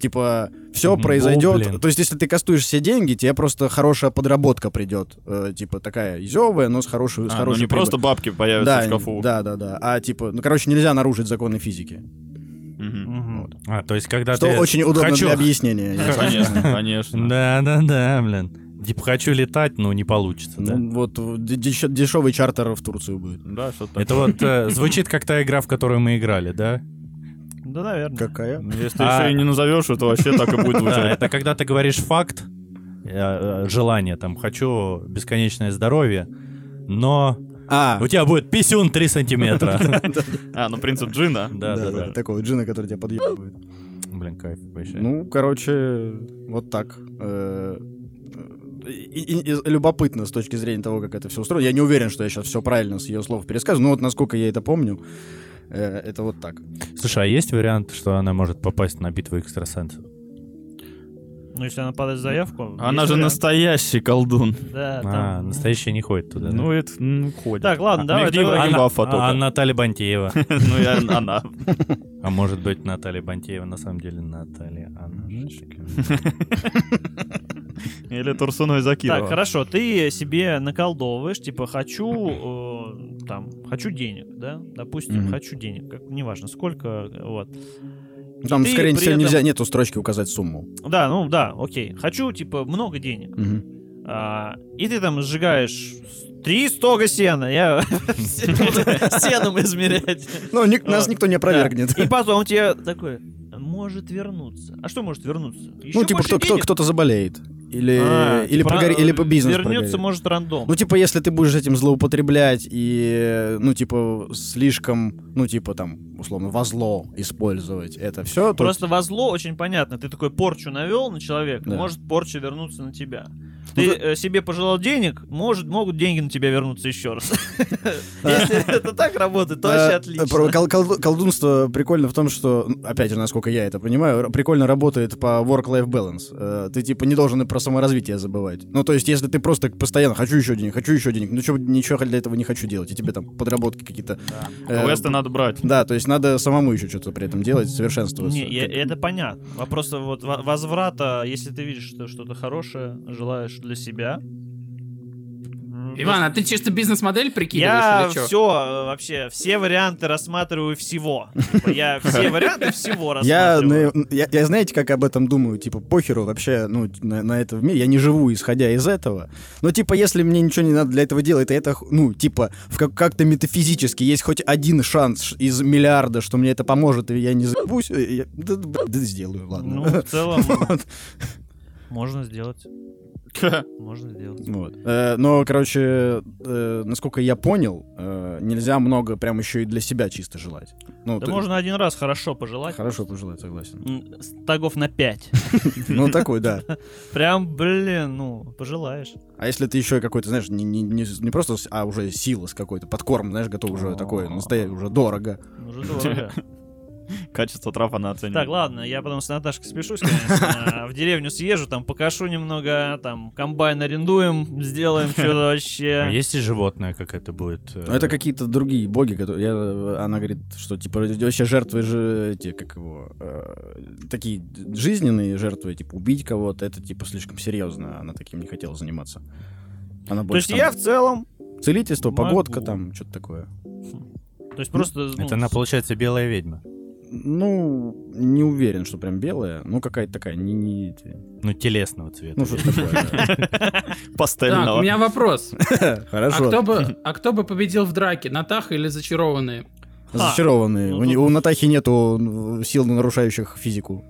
B: Типа, все
D: Мгм.
B: произойдет.
D: О, блин.
B: То есть, если ты кастуешь все деньги, тебе просто хорошая подработка придет. Э, типа, такая изевая, но с хорошей, с
C: А, ну
B: хорошей
C: не просто
B: прибылью.
C: бабки появятся
B: да,
C: в шкафу.
B: Да, да, да. А типа, ну, короче, нельзя нарушить законы физики.
C: Мгм.
B: Вот.
D: А, то есть когда
B: Что
D: ты...
B: очень удобно
D: Хочу-
B: для объяснения.
C: Конечно, конечно.
D: Да, да, да, блин. Типа хочу летать, но не получится, да?
B: Ну, вот д- деш- дешевый чартер в Турцию будет.
C: Да, что-то
D: Это вот э, звучит как та игра, в которую мы играли, да?
E: Да, наверное.
B: Какая?
C: Ну, Если ты
D: А-
C: еще и не назовешь, то вообще так и будет звучать.
D: это когда ты говоришь факт, э, э, желание, там, хочу бесконечное здоровье, но
B: А,
D: у тебя будет писюн 3 сантиметра.
C: А, ну принцип джина.
D: Да, да, да.
B: Такого джина, который тебя подъебывает.
D: Блин, кайф вообще.
B: Ну, короче, вот так. Э, и- и- и любопытно с точки зрения того, как это все устроено. Я не уверен, что я сейчас все правильно с ее слов пересказываю, но вот насколько я это помню, это вот так.
D: Слушай, а есть вариант, что она может попасть на битву экстрасенсов?
E: Ну, если она подает заявку...
C: Она же
E: вариант.
C: настоящий колдун.
E: Да,
D: А,
E: там...
D: настоящая не ходит туда. да?
C: Ну, это ну, ходит.
E: Так, ладно,
C: А,
E: давай, давай.
D: Анна-
C: только.
D: а Наталья Бантеева.
C: Ну, и она.
D: А может быть, Наталья Бантеева на самом деле Наталья Анна.
C: Или Турсуной Закирова.
E: Так, хорошо, ты себе наколдовываешь, типа, хочу, э, там, хочу денег, да, допустим,
B: Мгм.
E: хочу денег, как, неважно, сколько, вот.
B: Там,
E: ты
B: скорее всего,
E: этом-
B: нельзя, нету строчки указать сумму.
E: Да, ну да, окей. Хочу, типа, много денег.
B: Мгм.
E: А, и ты там сжигаешь три стога сена. Я сеном измерять.
B: Ну, нас никто не опровергнет.
E: И потом тебе такой, может вернуться. А что может вернуться?
B: Ну, типа, кто, кто-то заболеет. Или,
E: А,
B: или,
E: типа,
B: прогоре- или по бизнесу
E: Вернется,
B: прогорит.
E: может, рандом.
B: Ну, типа, если ты будешь этим злоупотреблять и, ну, типа, слишком, ну, типа, там, условно, во зло использовать это все, то...
E: Просто во зло очень понятно. Ты такой порчу навел на человека,
B: Да.
E: может порча вернуться на тебя.
B: Ну,
E: Ты э, себе пожелал денег, может, могут деньги на тебя вернуться еще раз. Если это так работает, то вообще отлично.
B: колдунство прикольно в том, что, ну, опять же, насколько я это понимаю, прикольно работает по work-life balance. Э, Ты, типа, не должен и про саморазвитие забывать. Ну, то есть, если ты просто постоянно хочу еще денег, хочу еще денег, ну, ничего для этого не хочу делать, и тебе там подработки какие-то... э,
C: Квесты надо брать.
B: Да, то есть надо самому еще что-то при этом делать, совершенствоваться.
E: Не, это понятно. Вопрос вот во- возврата, если ты видишь что что-то хорошее, желаешь для себя.
F: Иван, а ты чисто бизнес-модель прикидываешь
E: Я
F: или что?
E: все вообще, все варианты рассматриваю всего. Типа, Я все варианты всего
B: Я,
E: рассматриваю.
B: я, я знаете, как об этом думаю? Типа, похеру вообще, ну, на, на это в мире. Я не живу, исходя из этого. Но, типа, если мне ничего не надо для этого делать, и это, ну, типа, как- как-то метафизически есть хоть один шанс из миллиарда, что мне это поможет, и я не забусь, э, я, да, да, да, сделаю, ладно.
E: Ну, в целом,
B: Вот.
E: можно сделать. Можно сделать.
B: Вот. Э, но, короче, э, насколько я понял, э, нельзя много прям еще и для себя чисто желать. Ну,
E: Да
B: ты-
E: можно один раз хорошо пожелать.
B: Хорошо пожелать, согласен.
E: Тагов на 5.
B: Ну, такой, да.
E: Прям, блин, ну, пожелаешь.
B: А если ты еще какой-то, знаешь, не, не, не, не просто, а уже сила с какой-то, подкорм, знаешь, готов уже такой, настоящий, уже дорого.
E: Уже дорого.
C: Качество трав она оценивает.
E: Так, ладно, я потом с Наташкой спешусь, конечно. В деревню съезжу, там покашу немного, там комбайн арендуем, сделаем что-то
D: А
E: вообще.
D: есть и животное, как это будет? э,
B: Но это какие-то другие боги, которые... Я, она говорит, что, типа, вообще жертвы же, эти, как его, э, такие жизненные жертвы, типа, убить кого-то, это, типа, слишком серьезно. Она таким не хотела заниматься. Она
E: То есть
B: больше
E: я
B: там
E: в целом,
B: целительство,
E: могу.
B: погодка, там, что-то такое.
E: то есть просто... ну,
D: Это она, получается, белая ведьма.
B: Ну, не уверен, что прям белая, ну, какая-то такая, не... не
D: Ну, телесного цвета.
B: ну, что такое.
F: Так, у
C: Пастельного.
F: меня вопрос. А
B: Хорошо.
F: кто бы, а кто бы победил в драке, Натаха или зачарованные?
B: Зачарованные.
E: Ну,
B: у, Натахи нету сил, нарушающих физику.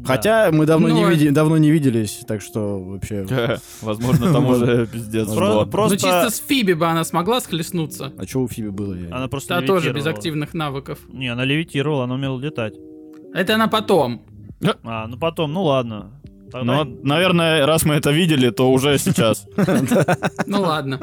E: Да.
B: Хотя мы давно, не види- давно не виделись, так что вообще...
C: Возможно, там уже пиздец.
E: Про-
C: жло.
F: Ну,
E: Просто
F: чисто с Фиби бы она смогла схлестнуться.
B: А что у Фиби было?
E: Она просто
F: Та тоже без активных навыков.
E: Не, она левитировала, она умела летать.
F: Это она потом.
E: А, ну потом, ну ладно. Тогда-
C: Но, наверное, раз мы это видели, то уже сейчас.
F: Ну ладно.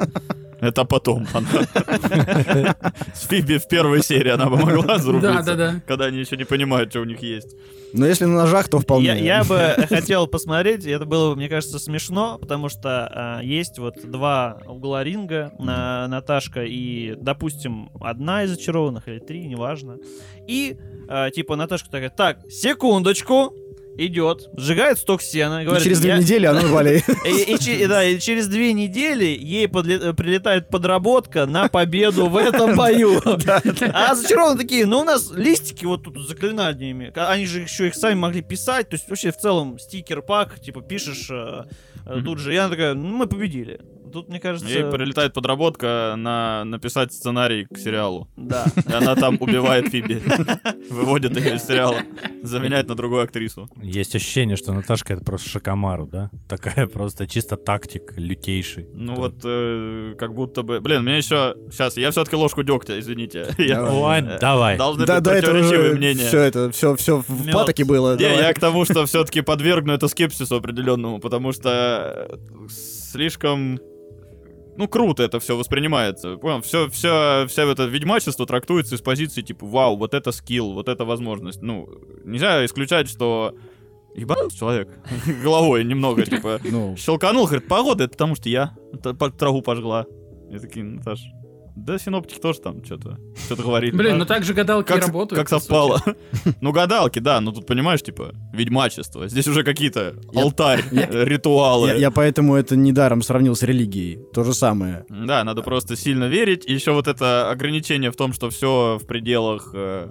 C: Это потом. С Фиби в первой серии она бы могла зарубиться.
F: Да-да-да.
C: Когда они еще не понимают, что у них есть.
B: Но если на ножах, то вполне.
E: Я, я бы хотел посмотреть, и это было бы, мне кажется, смешно, потому что а, есть вот два угла ринга, на, Наташка и, допустим, одна из зачарованных или три, неважно. И, а, типа, Наташка такая, так, секундочку, идет, сжигает сток сена,
B: И
E: говорит,
B: через две
E: «Я-
B: недели она болеет.
E: И, и да, и через две недели ей подле- прилетает подработка на победу в этом бою. А зачарованные такие, ну у нас листики вот тут с заклинаниями. Они же еще их сами могли писать. То есть вообще в целом стикер-пак, типа пишешь э, э, тут же. И она такая, ну мы победили. Тут, мне кажется...
C: Ей прилетает подработка на написать сценарий к сериалу.
E: Да.
C: И она там убивает Фиби. Выводит ее из сериала. Заменяет на другую актрису.
D: Есть ощущение, что Наташка это просто Шакамару, да? Такая просто чисто тактик, лютейший.
C: Ну вот, э, как будто бы... Блин, мне еще... Сейчас, я все-таки ложку дегтя, извините.
B: Давай.
D: Ой, давай.
C: Должны
B: Да,
C: быть
B: да, это
C: противоречивые мнения.
B: все это, все, все в патоке было.
C: Не, я к тому, что все-таки подвергну это скепсису определенному, потому что э, слишком... Ну, круто это все воспринимается. Понял? Все, все, вся это ведьмачество трактуется из позиции, типа, вау, вот это скилл, вот это возможность. Ну, нельзя исключать, что... Ебать, человек. Головой немного, типа...
B: Ну,
C: Щелканул, говорит, погода, это потому что я т- по- траву пожгла. Я такие, Наташ, да синоптики тоже там что-то что-то говорит.
F: Блин, ну так же гадалки
C: как,
F: работают.
C: как совпало. ну, гадалки, да, но тут, понимаешь, типа, ведьмачество. Здесь уже какие-то алтарь, э, ритуалы.
B: я, я поэтому это недаром сравнил с религией. То же самое.
C: Да, надо просто сильно верить. И еще вот это ограничение в том, что все в пределах э,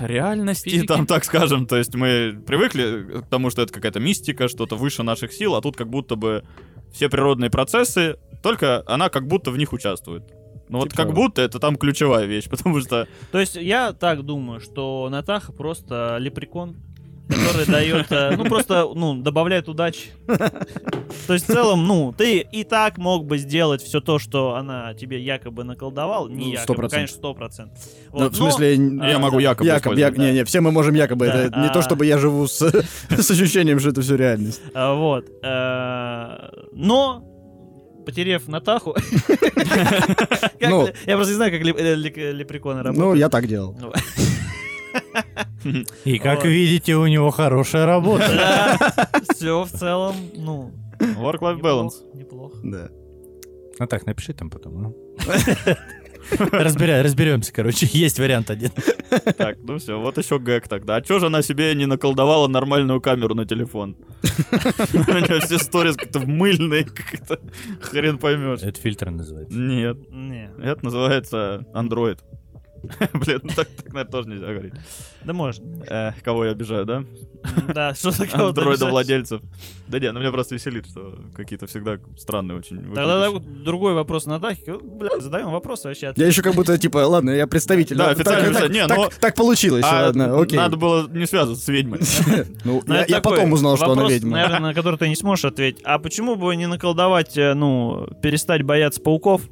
C: реальности,
F: Физики.
C: там, так скажем. То есть мы привыкли к тому, что это какая-то мистика, что-то выше наших сил, а тут как будто бы все природные процессы, только она как будто в них участвует. Ну вот
B: Типа-
C: как будто это там ключевая вещь, потому что...
E: То есть я так думаю, что Натаха просто лепрекон, который дает, э, ну просто, ну, добавляет удачи. То есть в целом, ну, ты и так мог бы сделать все то, что она тебе якобы наколдовала. Не
B: Ну,
E: якобы,
B: 100%.
E: конечно, сто процентов.
B: Да, в смысле,
C: Я могу якобы
B: якобы, як- не, не, все мы можем якобы.
E: Да,
B: Это не
E: а-
B: то, чтобы я живу с, с ощущением, что это все реальность.
E: А, Вот. э, Но, потерев Натаху...
B: Ну.
E: Я просто не знаю, как леп- э, лепреконы
B: Ну,
E: работают.
B: я так делал.
D: И как видите, у него хорошая работа.
E: Все в целом, ну...
C: Work-life balance.
E: неплохо.
B: Да.
D: Ну так, напиши там потом. Разбирай, разберемся, короче. Есть вариант один.
C: Так, ну все, вот еще гэг тогда. А чё же она себе не наколдовала нормальную камеру на телефон? У нее все сторис как-то мыльные, как-то хрен поймешь.
D: Это фильтр называется.
C: Нет,
E: Не,
C: это называется Android. Блин, ну так, так, наверное, тоже нельзя говорить.
E: да можно.
C: Э, кого я обижаю, да?
E: Да, что такое?
C: Андроидовладельцев. Да не, ну меня просто веселит, что какие-то всегда странные очень.
E: Тогда другой вопрос на Дахе. Бля, задаем вопрос вообще.
B: Я еще как будто, типа, ладно, я представитель.
C: Да, официально
B: так,
C: представитель. Не,
B: так-
C: но-
B: так получилось,
C: А,
B: ладно, окей.
C: Надо было не связываться с ведьмой.
B: Ну,
E: Ну,
B: я
E: это
B: я
E: такой
B: потом узнал, что она ведьма.
E: наверное, на который ты не сможешь ответить. А почему бы не наколдовать, э, ну, перестать бояться пауков?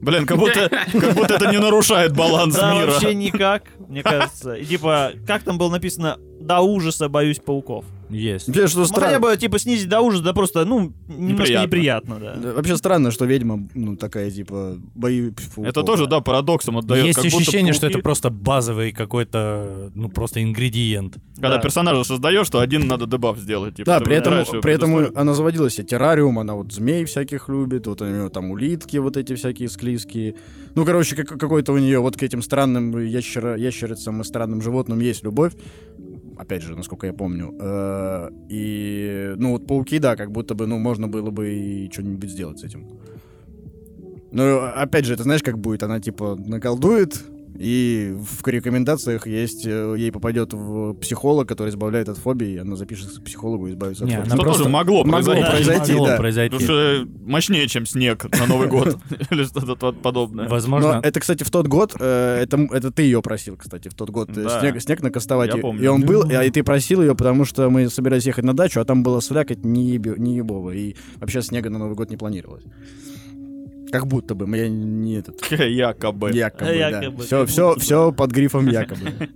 C: Блин, как будто, как будто это не нарушает баланс
E: Да,
C: мира.
E: вообще никак, мне кажется. И типа, как там было написано, до ужаса боюсь пауков.
D: Есть.
B: Вообще, что
E: Ну, хотя
B: странно.
E: бы, типа, снизить до ужаса, да просто, ну, немножко
C: Неприятно.
E: неприятно, да.
B: Да, Вообще странно, что ведьма, ну, такая, типа, бои...
C: Это тоже, да, парадоксом отдает.
D: Есть
C: как будто
D: ощущение, что это
C: пауки-
D: просто базовый какой-то, ну, просто ингредиент.
C: Когда
E: Да.
C: персонажа создаешь, что один надо дебаф сделать. Типа,
B: Да, при этом, при этом она заводила себе террариум, она вот змей всяких любит, вот у нее там улитки вот эти всякие склизкие. Ну, короче, как- какой-то у нее вот к этим странным ящера, ящерицам и странным животным есть любовь. Опять же, насколько я помню. Э, И, ну, вот пауки, да, как будто бы, ну, можно было бы и что-нибудь сделать с этим. Ну, опять же, это знаешь, как будет? Она, типа, наколдует, и в рекомендациях есть, э, ей попадет в психолог, который избавляет от фобии, и она запишется к психологу и избавится
D: Не,
B: от фобии.
D: она
C: Что
D: просто-
C: тоже могло
B: могло
C: произойти.
B: произойти,
D: могло
B: да.
D: произойти.
C: Потому что мощнее, чем снег на Новый год. Или что-то под- подобное.
D: Возможно,
B: Но это, кстати, в тот год, э, это, м- это ты ее просил, кстати, в тот год э,
C: Да.
B: снег, снег накастовать.
C: Я
B: и-
C: помню.
B: И он был, и, и ты просил ее, потому что мы собирались ехать на дачу, а там было слякоть не, ебе- не ебово, и вообще снега на Новый год не планировалось. Как будто бы, я не этот,
C: Якобы.
B: якобы,
E: Якобы,
B: да. Все, все, все под грифом якобы.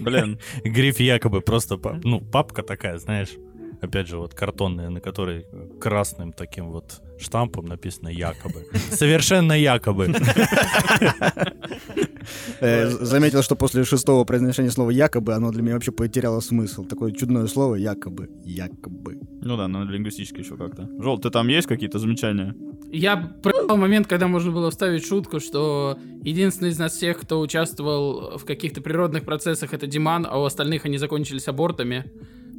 C: Блин.
D: гриф якобы просто, пап- ну, папка такая, знаешь, опять же, вот картонная, на которой красным таким вот штампом написано якобы. Совершенно якобы.
B: Э, Заметил, что после шестого произношения слова якобы оно для меня вообще потеряло смысл. Такое чудное слово якобы, якобы.
C: Ну да, но лингвистически еще как-то. Жол, ты там есть какие-то замечания?
F: Я проебал момент, когда можно было вставить шутку, что единственный из нас всех, кто участвовал в каких-то природных процессах, это Диман, а у остальных они закончились абортами.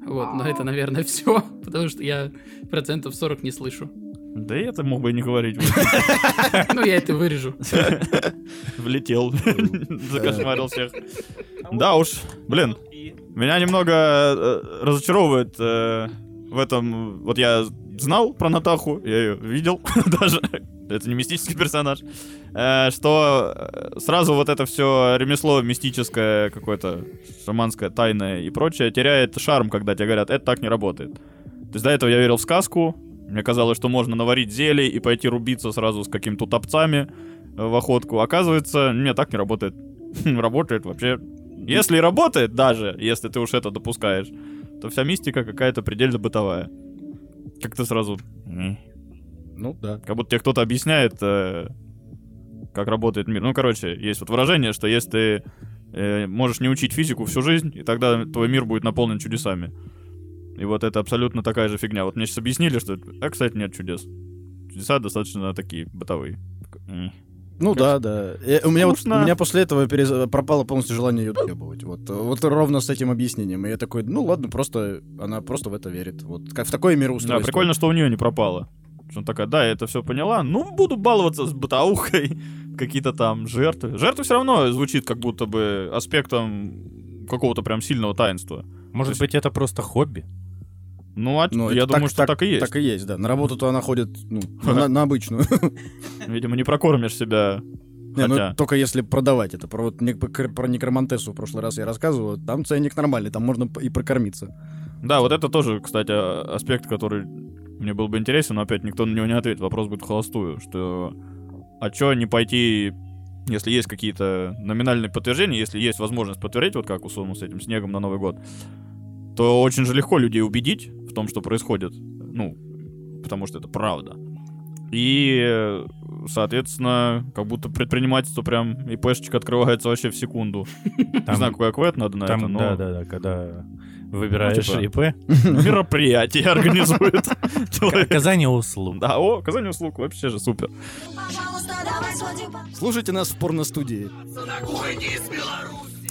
F: Вот, но это, наверное, все, потому что я процентов 40 не слышу.
C: Да и это мог бы и не говорить.
F: Ну, я это вырежу.
C: Влетел. Закошмарил всех. Да уж, блин. Меня немного э, разочаровывает э, в этом... Вот я знал про Натаху, я ее видел даже. Это не мистический персонаж. Э, что э, сразу вот это все ремесло мистическое, какое-то шаманское, тайное и прочее теряет шарм, когда тебе говорят, это так не работает. То есть до этого я верил в сказку, мне казалось, что можно наварить зелий и пойти рубиться сразу с какими-то топцами э, в охотку. Оказывается, не, так не работает. Работает вообще. Если работает даже, если ты уж это допускаешь, то вся мистика какая-то предельно бытовая. Как-то сразу...
B: Ну, да.
C: Как будто тебе кто-то объясняет, э, как работает мир. Ну, короче, есть вот выражение, что если ты э, можешь не учить физику всю жизнь, и тогда твой мир будет наполнен чудесами. И вот это абсолютно такая же фигня. Вот мне сейчас объяснили, что... А, кстати, нет чудес. Чудеса достаточно такие бытовые.
B: Ну да, да. Э, у, меня вот, у меня после этого перез- пропало полностью желание ее доебывать. Вот, вот ровно с этим объяснением. И я такой, ну ладно, просто она просто в это верит. Вот как в такое
C: Да,
B: мироустройство.
C: прикольно, что у нее не пропало. Что она такая, да, я это все поняла, ну, буду баловаться с бытаухой, какие-то там жертвы. Жертва все равно звучит как будто бы аспектом какого-то прям сильного таинства.
D: Может быть, это просто хобби?
C: Ну, а
B: Ну,
C: я думаю, что так и есть.
B: Так и есть, да. На работу-то она ходит ну, на, на обычную.
C: Видимо, не прокормишь себя.
B: Не, ну,
C: Хотя-
B: только если продавать это. Про, вот про некромантессу в прошлый раз я рассказывал. Там ценник нормальный, там можно и прокормиться.
C: Да, вот это тоже, кстати, а- аспект, который мне был бы интересен, но опять никто на него не ответит. Вопрос будет холостую, что... А чё не пойти, если есть какие-то номинальные подтверждения, если есть возможность подтвердить, вот как условно с этим снегом на Новый год, то очень же легко людей убедить в том, что происходит. Ну, потому что это правда. И, соответственно, как будто предпринимательство прям ИПшечка открывается вообще в секунду. Не знаю, какой аквэт надо на
D: там,
C: это, но...
D: да, да, да, когда выбираешь
C: Ну, типа,
D: ИП,
C: мероприятие организует
D: оказание услуг.
C: Да, о, оказание услуг, вообще же супер.
B: Слушайте нас в порностудии.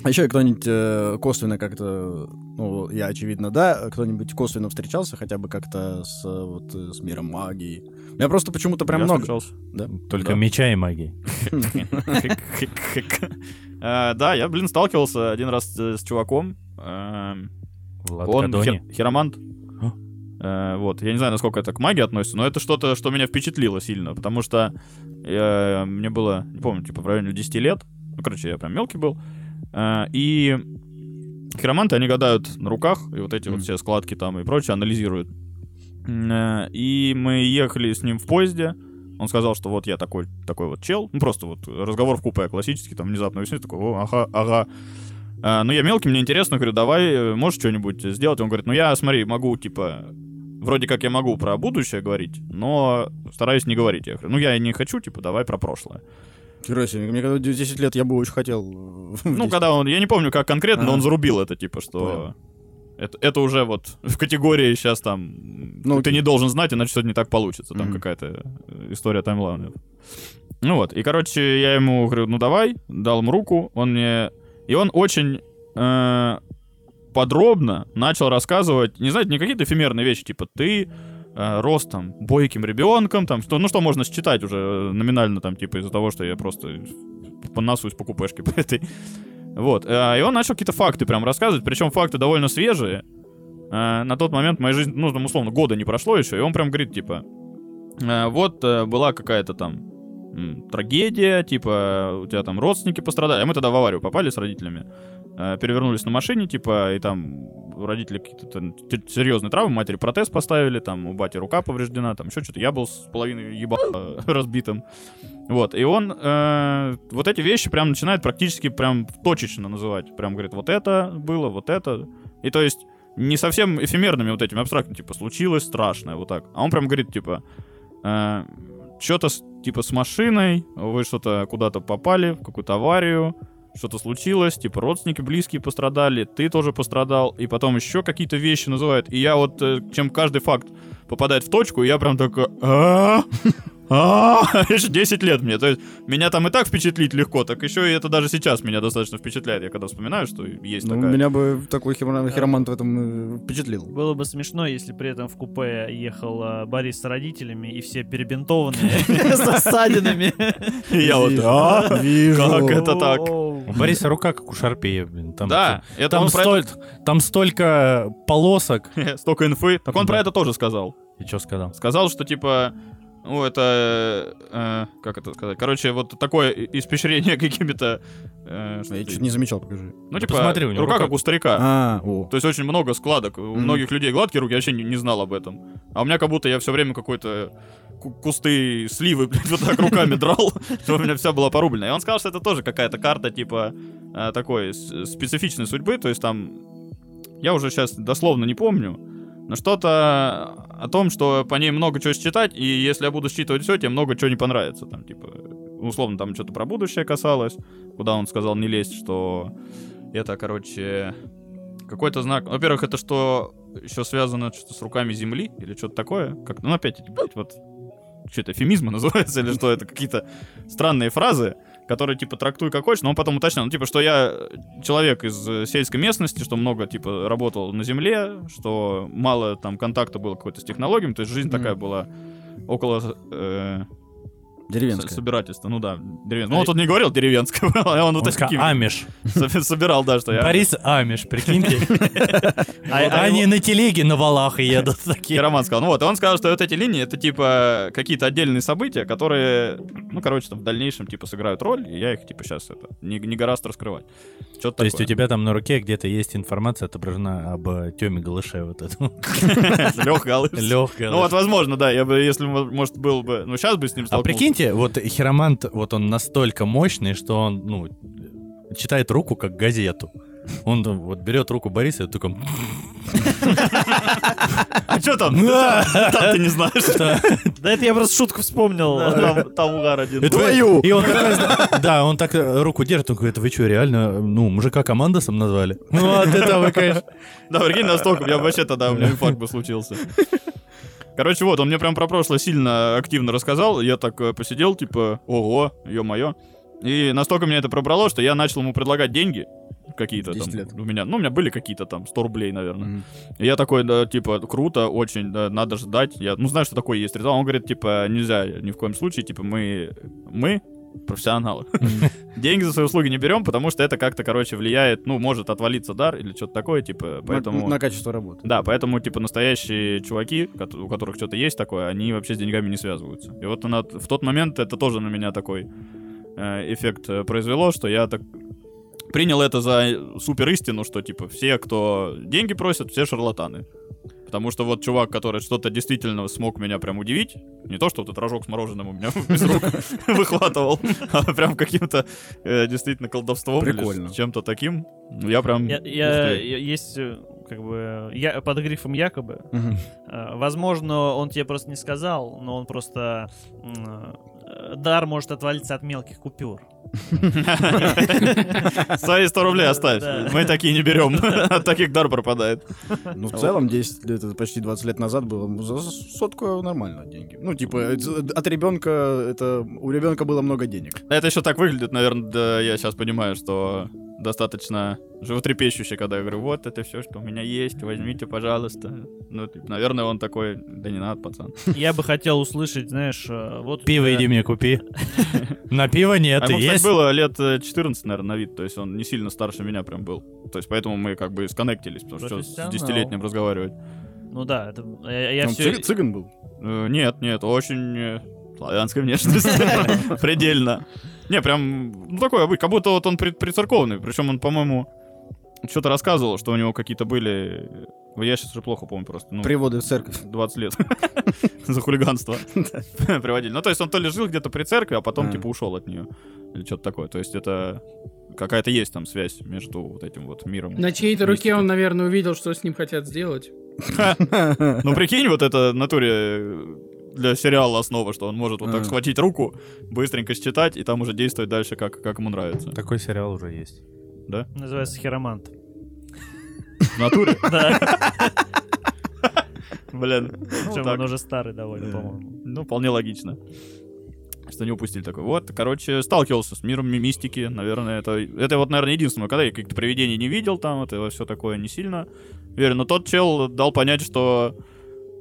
B: А еще кто-нибудь э, косвенно как-то, ну, я очевидно, да, кто-нибудь косвенно встречался хотя бы как-то с, э, вот, э, с миром магии? У меня просто почему-то прям
C: Я
B: много.
C: встречался.
B: Да?
D: Только
C: Да.
D: меча и магии.
C: Э, Да, я, блин, сталкивался один раз с чуваком. Эм,
D: В
C: Он хер- хиромант. Э, Вот, я не знаю, насколько это к магии относится, но это что-то, что меня впечатлило сильно, потому что я- мне было, не помню, типа в районе 10 лет, ну, короче, я прям мелкий был, Э, и хироманты, они гадают на руках, и вот эти вот
B: Мгм.
C: все складки там и прочее анализируют. Э, И мы ехали с ним в поезде, он сказал, что вот я такой, такой вот чел, ну просто вот разговор в купе классический, там внезапно выяснить, такой, о, ага, ага. А, ну, я мелкий, мне интересно, говорю, давай, э, можешь что-нибудь сделать? Он говорит, ну, я, смотри, могу, типа, вроде как я могу про будущее говорить, но стараюсь не говорить. Я говорю, ну, я и не хочу, типа, давай про прошлое.
B: Хера себе, мне когда 10 лет я бы очень хотел. э,
C: Ну, когда он, я не помню, как конкретно, но он зарубил это, типа, что... Это, это уже вот в категории сейчас там
B: Ну,
C: ты не должен знать, иначе что-то не так получится. Там
B: Мгм.
C: какая-то э, история таймлайнов. Ну вот, и, короче, я ему говорю, ну давай, дал ему руку, он мне... И он очень э, подробно начал рассказывать, не знаете, не какие-то эфемерные вещи, типа ты э, рос там бойким ребенком, там, что, ну что можно считать уже э, номинально, там, типа из-за того, что я просто понасуюсь по купешке по этой. Вот, э, и он начал какие-то факты прям рассказывать, причем факты довольно свежие. Э, на тот момент моя жизнь, ну, там, условно, года не прошло еще, и он прям говорит, типа, э, вот э, была какая-то там трагедия, типа, у тебя там родственники пострадали, а мы тогда в аварию попали с родителями, Э, перевернулись на машине, типа, и там у родителей какие-то серьезные травмы, матери протез поставили, там у бати рука повреждена, там еще что-то, я был с половиной еба разбитым. Вот, и он э, вот эти вещи прям начинает практически прям точечно называть. Прям говорит, вот это было, вот это. И то есть не совсем эфемерными вот этими абстрактными, типа, случилось страшное, вот так. А он прям говорит, типа, что-то типа с машиной, вы что-то куда-то попали, в какую-то аварию, что-то случилось, типа родственники близкие пострадали, ты тоже пострадал, и потом еще какие-то вещи называют. И я вот, э, чем каждый факт попадает в точку, я прям такой, «А? еще 10 лет мне. То есть меня там и так впечатлить легко, так еще и это даже сейчас меня достаточно впечатляет. Я когда вспоминаю, что есть
B: Ну,
C: такая.
B: меня бы такой хиро- хиромант в этом э, впечатлил.
E: Было бы смешно, если при этом в купе ехал а, Борис с родителями и все перебинтованные со ссадинами.
C: И я вот,
B: Вижу.
C: «А, как это так?
D: У Бориса рука как у Шарпея, блин. Там,
C: Да, это
D: Там, столь- там столько полосок.
C: столько инфы. Так он про это тоже сказал.
D: И что сказал?
C: Сказал, что типа, ну это, э, как это сказать, короче, вот такое испещрение какими-то, э,
B: Я чуть не замечал, покажи.
C: ну типа,
D: посмотри, у него
C: рука
D: рука-
C: как у старика.
B: А, о.
C: То есть очень много складок. У
B: Мгм.
C: многих людей гладкие руки, я вообще не, не знал об этом. А у меня как будто я все время какой-то ку- кусты сливы, блядь, вот так руками драл, что у меня вся была порублена. И он сказал, что это тоже какая-то карта, типа, э, такой специфичной судьбы, то есть там, я уже сейчас дословно не помню, но что-то о том, что по ней много чего считать, и если я буду считывать все, тебе много чего не понравится. Там, типа, условно, там что-то про будущее касалось, куда он сказал не лезть, что это, короче, какой-то знак. Во-первых, это что еще связано что-то с руками земли или что-то такое. Как, ну, опять, блядь, вот что это, эфемизмы называется, или что это, какие-то странные фразы, которые, типа, трактуй как хочешь, но он потом уточнял, ну, типа, что я человек из э, сельской местности, что много, типа, работал на земле, что мало там контакта было какой-то с технологиями, то есть жизнь
B: Мгм.
C: такая была около... э,
B: Деревенская.
C: Собирательство, ну да, деревенское. Ну, он тут не говорил деревенское, а он вот
D: Он
C: такими
D: Амиш.
C: со- собирал, да, что я...
D: Борис Амиш, прикиньте.
E: А- а
D: Они на телеге на валах едут такие.
C: Роман сказал. Ну вот, и он сказал, что вот эти линии, это типа какие-то отдельные события, которые, ну, короче, там в дальнейшем, типа, сыграют роль, и я их, типа, сейчас это, не, не гораздо раскрывать. Что-то
D: То есть у тебя там на руке где-то есть информация отображена об э, Теме Галыше вот этом.
C: Лех Галыш.
D: Легкая.
C: Ну вот, возможно, да, я бы, если, мо- может, был бы, ну, сейчас бы с ним
D: А
C: столкнулся.
D: Прикиньте, вот хиромант, вот он настолько мощный, что он, ну, читает руку как газету. Он там вот берет руку Бориса и такой...
C: А что там? Там ты не знаешь.
E: Да это я просто шутку вспомнил.
C: Там угар один.
D: Это-
B: Твою!
D: И он да, он так руку держит, он говорит, вы что, реально, ну, мужика командосом назвали? Ну, от этого, конечно.
C: Да, прикинь, настолько, меня вообще тогда у меня инфаркт бы случился. Короче, вот, он мне прям про прошлое сильно активно рассказал. Я так э, посидел, типа, ого, ё-моё. И настолько меня это пробрало, что я начал ему предлагать деньги какие-то
B: 10
C: там.
B: лет.
C: У меня, ну, у меня были какие-то там 100 рублей, наверное.
B: Мгм.
C: И я такой, да, типа, круто, очень, да, надо ждать. Я, ну, знаю, что такое есть ритуал. Он говорит, типа, нельзя ни в коем случае, типа, мы, мы профессионалы. Деньги за свои услуги не берем, потому что это как-то, короче, влияет, ну, может отвалиться дар или что-то такое, типа, поэтому...
B: На, на качество работы.
C: Да, поэтому, типа, настоящие чуваки, у которых что-то есть такое, они вообще с деньгами не связываются. И вот она, в тот момент это тоже на меня такой э, эффект э, произвело, что я так принял это за супер истину, что, типа, все, кто деньги просят, все шарлатаны. Потому что вот чувак, который что-то действительно смог меня прям удивить, не то, что вот этот рожок с мороженым у меня из рук выхватывал, а прям каким-то э, действительно колдовством
B: Прикольно.
C: чем-то таким, ну, я прям...
E: Я, есть э, как бы я, под грифом якобы. Э, Возможно, он тебе просто не сказал, но он просто дар может отвалиться от мелких купюр.
C: Свои 100 рублей оставь. Мы такие не берем. От таких дар пропадает.
B: Ну, в целом, 10 лет, это почти 20 лет назад было. ну, За сотку нормально деньги. Ну, типа, это- от ребенка, это у ребенка было много денег.
C: Это еще так выглядит, наверное, да, я сейчас понимаю, что достаточно животрепещуще, когда я говорю, вот это все, что у меня есть, возьмите, пожалуйста. Ну, типа, наверное, он такой, да не надо, пацан.
E: Я бы хотел услышать, знаешь, э, вот...
D: Пиво иди мне купи. На пиво нет,
C: А
D: есть.
C: было лет э, 14, наверное, на вид, то есть он не сильно старше меня прям был. То есть поэтому мы как бы сконнектились, потому что с десятилетним разговаривать.
E: Ну да, это, я, я
B: цыг- цыган был.
C: Э, Нет, нет, очень э, славянской внешности. Предельно. Не, прям, ну такой, как будто вот он при- прицерковный. Причем он, по-моему, что-то рассказывал, что у него какие-то были... э, Я сейчас уже плохо помню просто. Ну,
B: Приводы в церковь.
C: 20 лет. За хулиганство. Приводили. Ну, то есть он то ли жил где-то при церкви, а потом,
B: А.
C: типа, ушел от нее. Или что-то такое. То есть это какая-то есть там связь между вот этим вот миром.
F: На чьей-то руке он, наверное, увидел, что с ним хотят сделать.
C: Ну, прикинь, вот это в натуре э, для сериала основа, что он может вот так
B: А.
C: схватить руку, быстренько считать, и там уже действовать дальше, как, как ему нравится.
D: Такой сериал уже есть.
E: Называется хиромант.
C: В натуре?
E: Да,
C: Блин.
E: причем он уже старый довольно, по-моему.
C: Ну, вполне логично. Что не упустили такой. Вот, короче, сталкивался с миром ми- мистики, наверное, это, это вот, наверное, единственное, когда я каких-то привидений не видел там, это все такое не сильно верю. Но тот чел дал понять, что,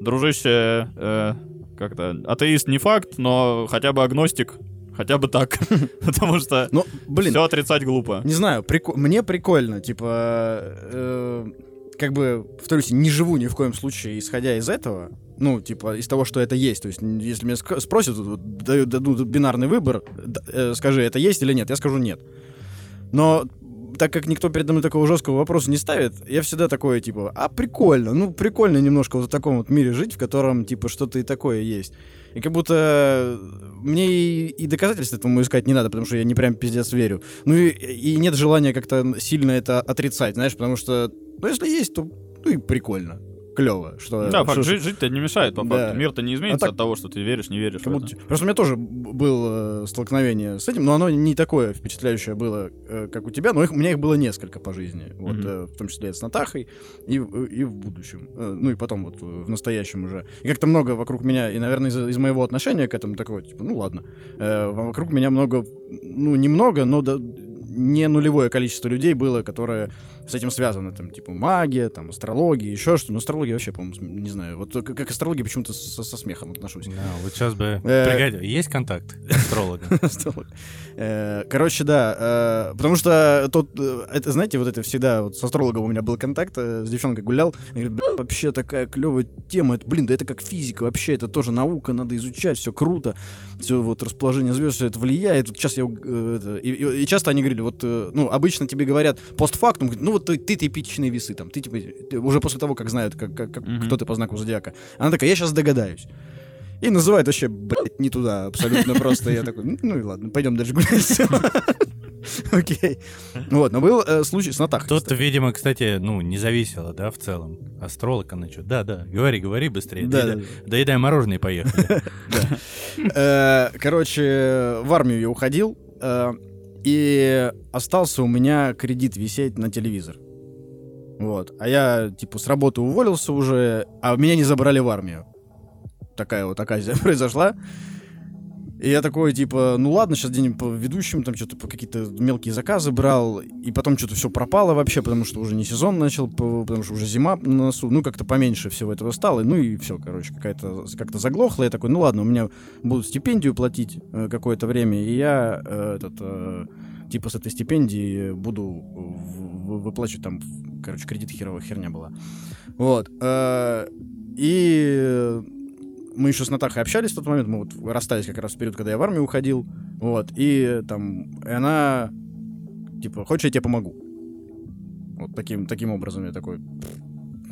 C: дружище, э, как-то, атеист не факт, но хотя бы агностик, хотя бы так. Потому что
B: Ну, блин,
C: все отрицать глупо.
B: не знаю, мне прикольно, типа, э, как бы, повторюсь, не живу ни в коем случае, исходя из этого, ну, типа, из того, что это есть. То есть, если меня спросят, дают, дадут бинарный выбор, э, скажи, это есть или нет, я скажу нет. Но так как никто передо мной такого жесткого вопроса не ставит, я всегда такое, типа, а прикольно, ну, прикольно немножко вот в таком вот мире жить, в котором, типа, что-то и такое есть. И как будто мне и, и доказательств этому искать не надо, потому что я не прям пиздец верю. Ну и, и нет желания как-то сильно это отрицать, знаешь, потому что, ну, если есть, то, ну и прикольно, клево, что...
C: Да, факт,
B: что-
C: жить- жить-то не мешает, по
B: Да.
C: факту. Мир-то не изменится
B: А так-
C: от того, что ты веришь, не веришь.
B: Как будто- Просто у меня тоже было э, столкновение с этим, но оно не такое впечатляющее было, э, как у тебя, но их, у меня их было несколько по жизни. Вот, э, в том числе с Натахой и, в- и в будущем. Ну и потом вот в настоящем уже. И как-то много вокруг меня, и, наверное, из, из моего отношения к этому такого, типа, ну ладно. Вокруг меня много, ну немного, но да, не нулевое количество людей было, которые с этим связаны. Там, типа, магия, там, астрология, еще что-то. Ну, астрология вообще, по-моему, не знаю. Вот как, как астрология почему-то со, со смехом отношусь.
D: Да, вот сейчас бы...
B: Э,
D: Пригодил. Есть контакт астролога?
B: Астролог. Э, Короче, да, э, потому что тот, это, знаете, вот это всегда, вот с астрологом у меня был контакт, с девчонкой гулял, и говорит, «Бля, вообще такая клевая тема, это, блин, да это как физика, вообще, это тоже наука, надо изучать, все круто, все вот расположение звезд, все это влияет, вот сейчас я, и, и- и часто они говорили, вот, ну, обычно тебе говорят постфактум, ну, вот ты, ты типичные весы, там, ты, типа, ты уже после того, как знают, как, как- как-
C: Мгм.
B: кто ты по знаку зодиака. Она такая, я сейчас догадаюсь. И называет вообще, блядь, не туда абсолютно просто. Я такой, «Ну, ну и ладно, пойдем дальше гулять. Окей. Вот, но был э, случай с Натахой.
D: Тут,
B: кстати.
D: видимо, кстати, ну, не зависело, да, в целом. Астролог, она что? Да, да, говори, говори быстрее.
B: Да,
D: доедай,
B: да,
D: доедай мороженое поехали.
B: Э, Короче, в армию я уходил, э, и остался у меня кредит висеть на телевизор. Вот. А я, типа, с работы уволился уже, а меня не забрали в армию. Такая вот оказия произошла. И я такой, типа, ну ладно, сейчас где-нибудь по ведущим, там что-то по какие-то мелкие заказы брал, и потом что-то все пропало вообще, потому что уже не сезон начал, по- потому что уже зима на носу, ну как-то поменьше всего этого стало, ну и все, короче, какая-то как-то заглохло, я такой, ну ладно, у меня будут стипендию платить э, какое-то время, и я э, этот, э, типа с этой стипендии буду выплачивать там, короче, кредит херовая херня была. Вот. э, И мы еще с Натахой общались в тот момент, мы вот расстались как раз в период, когда я в армию уходил, вот, и там, и она, типа, хочешь, я тебе помогу? Вот таким, таким образом я такой,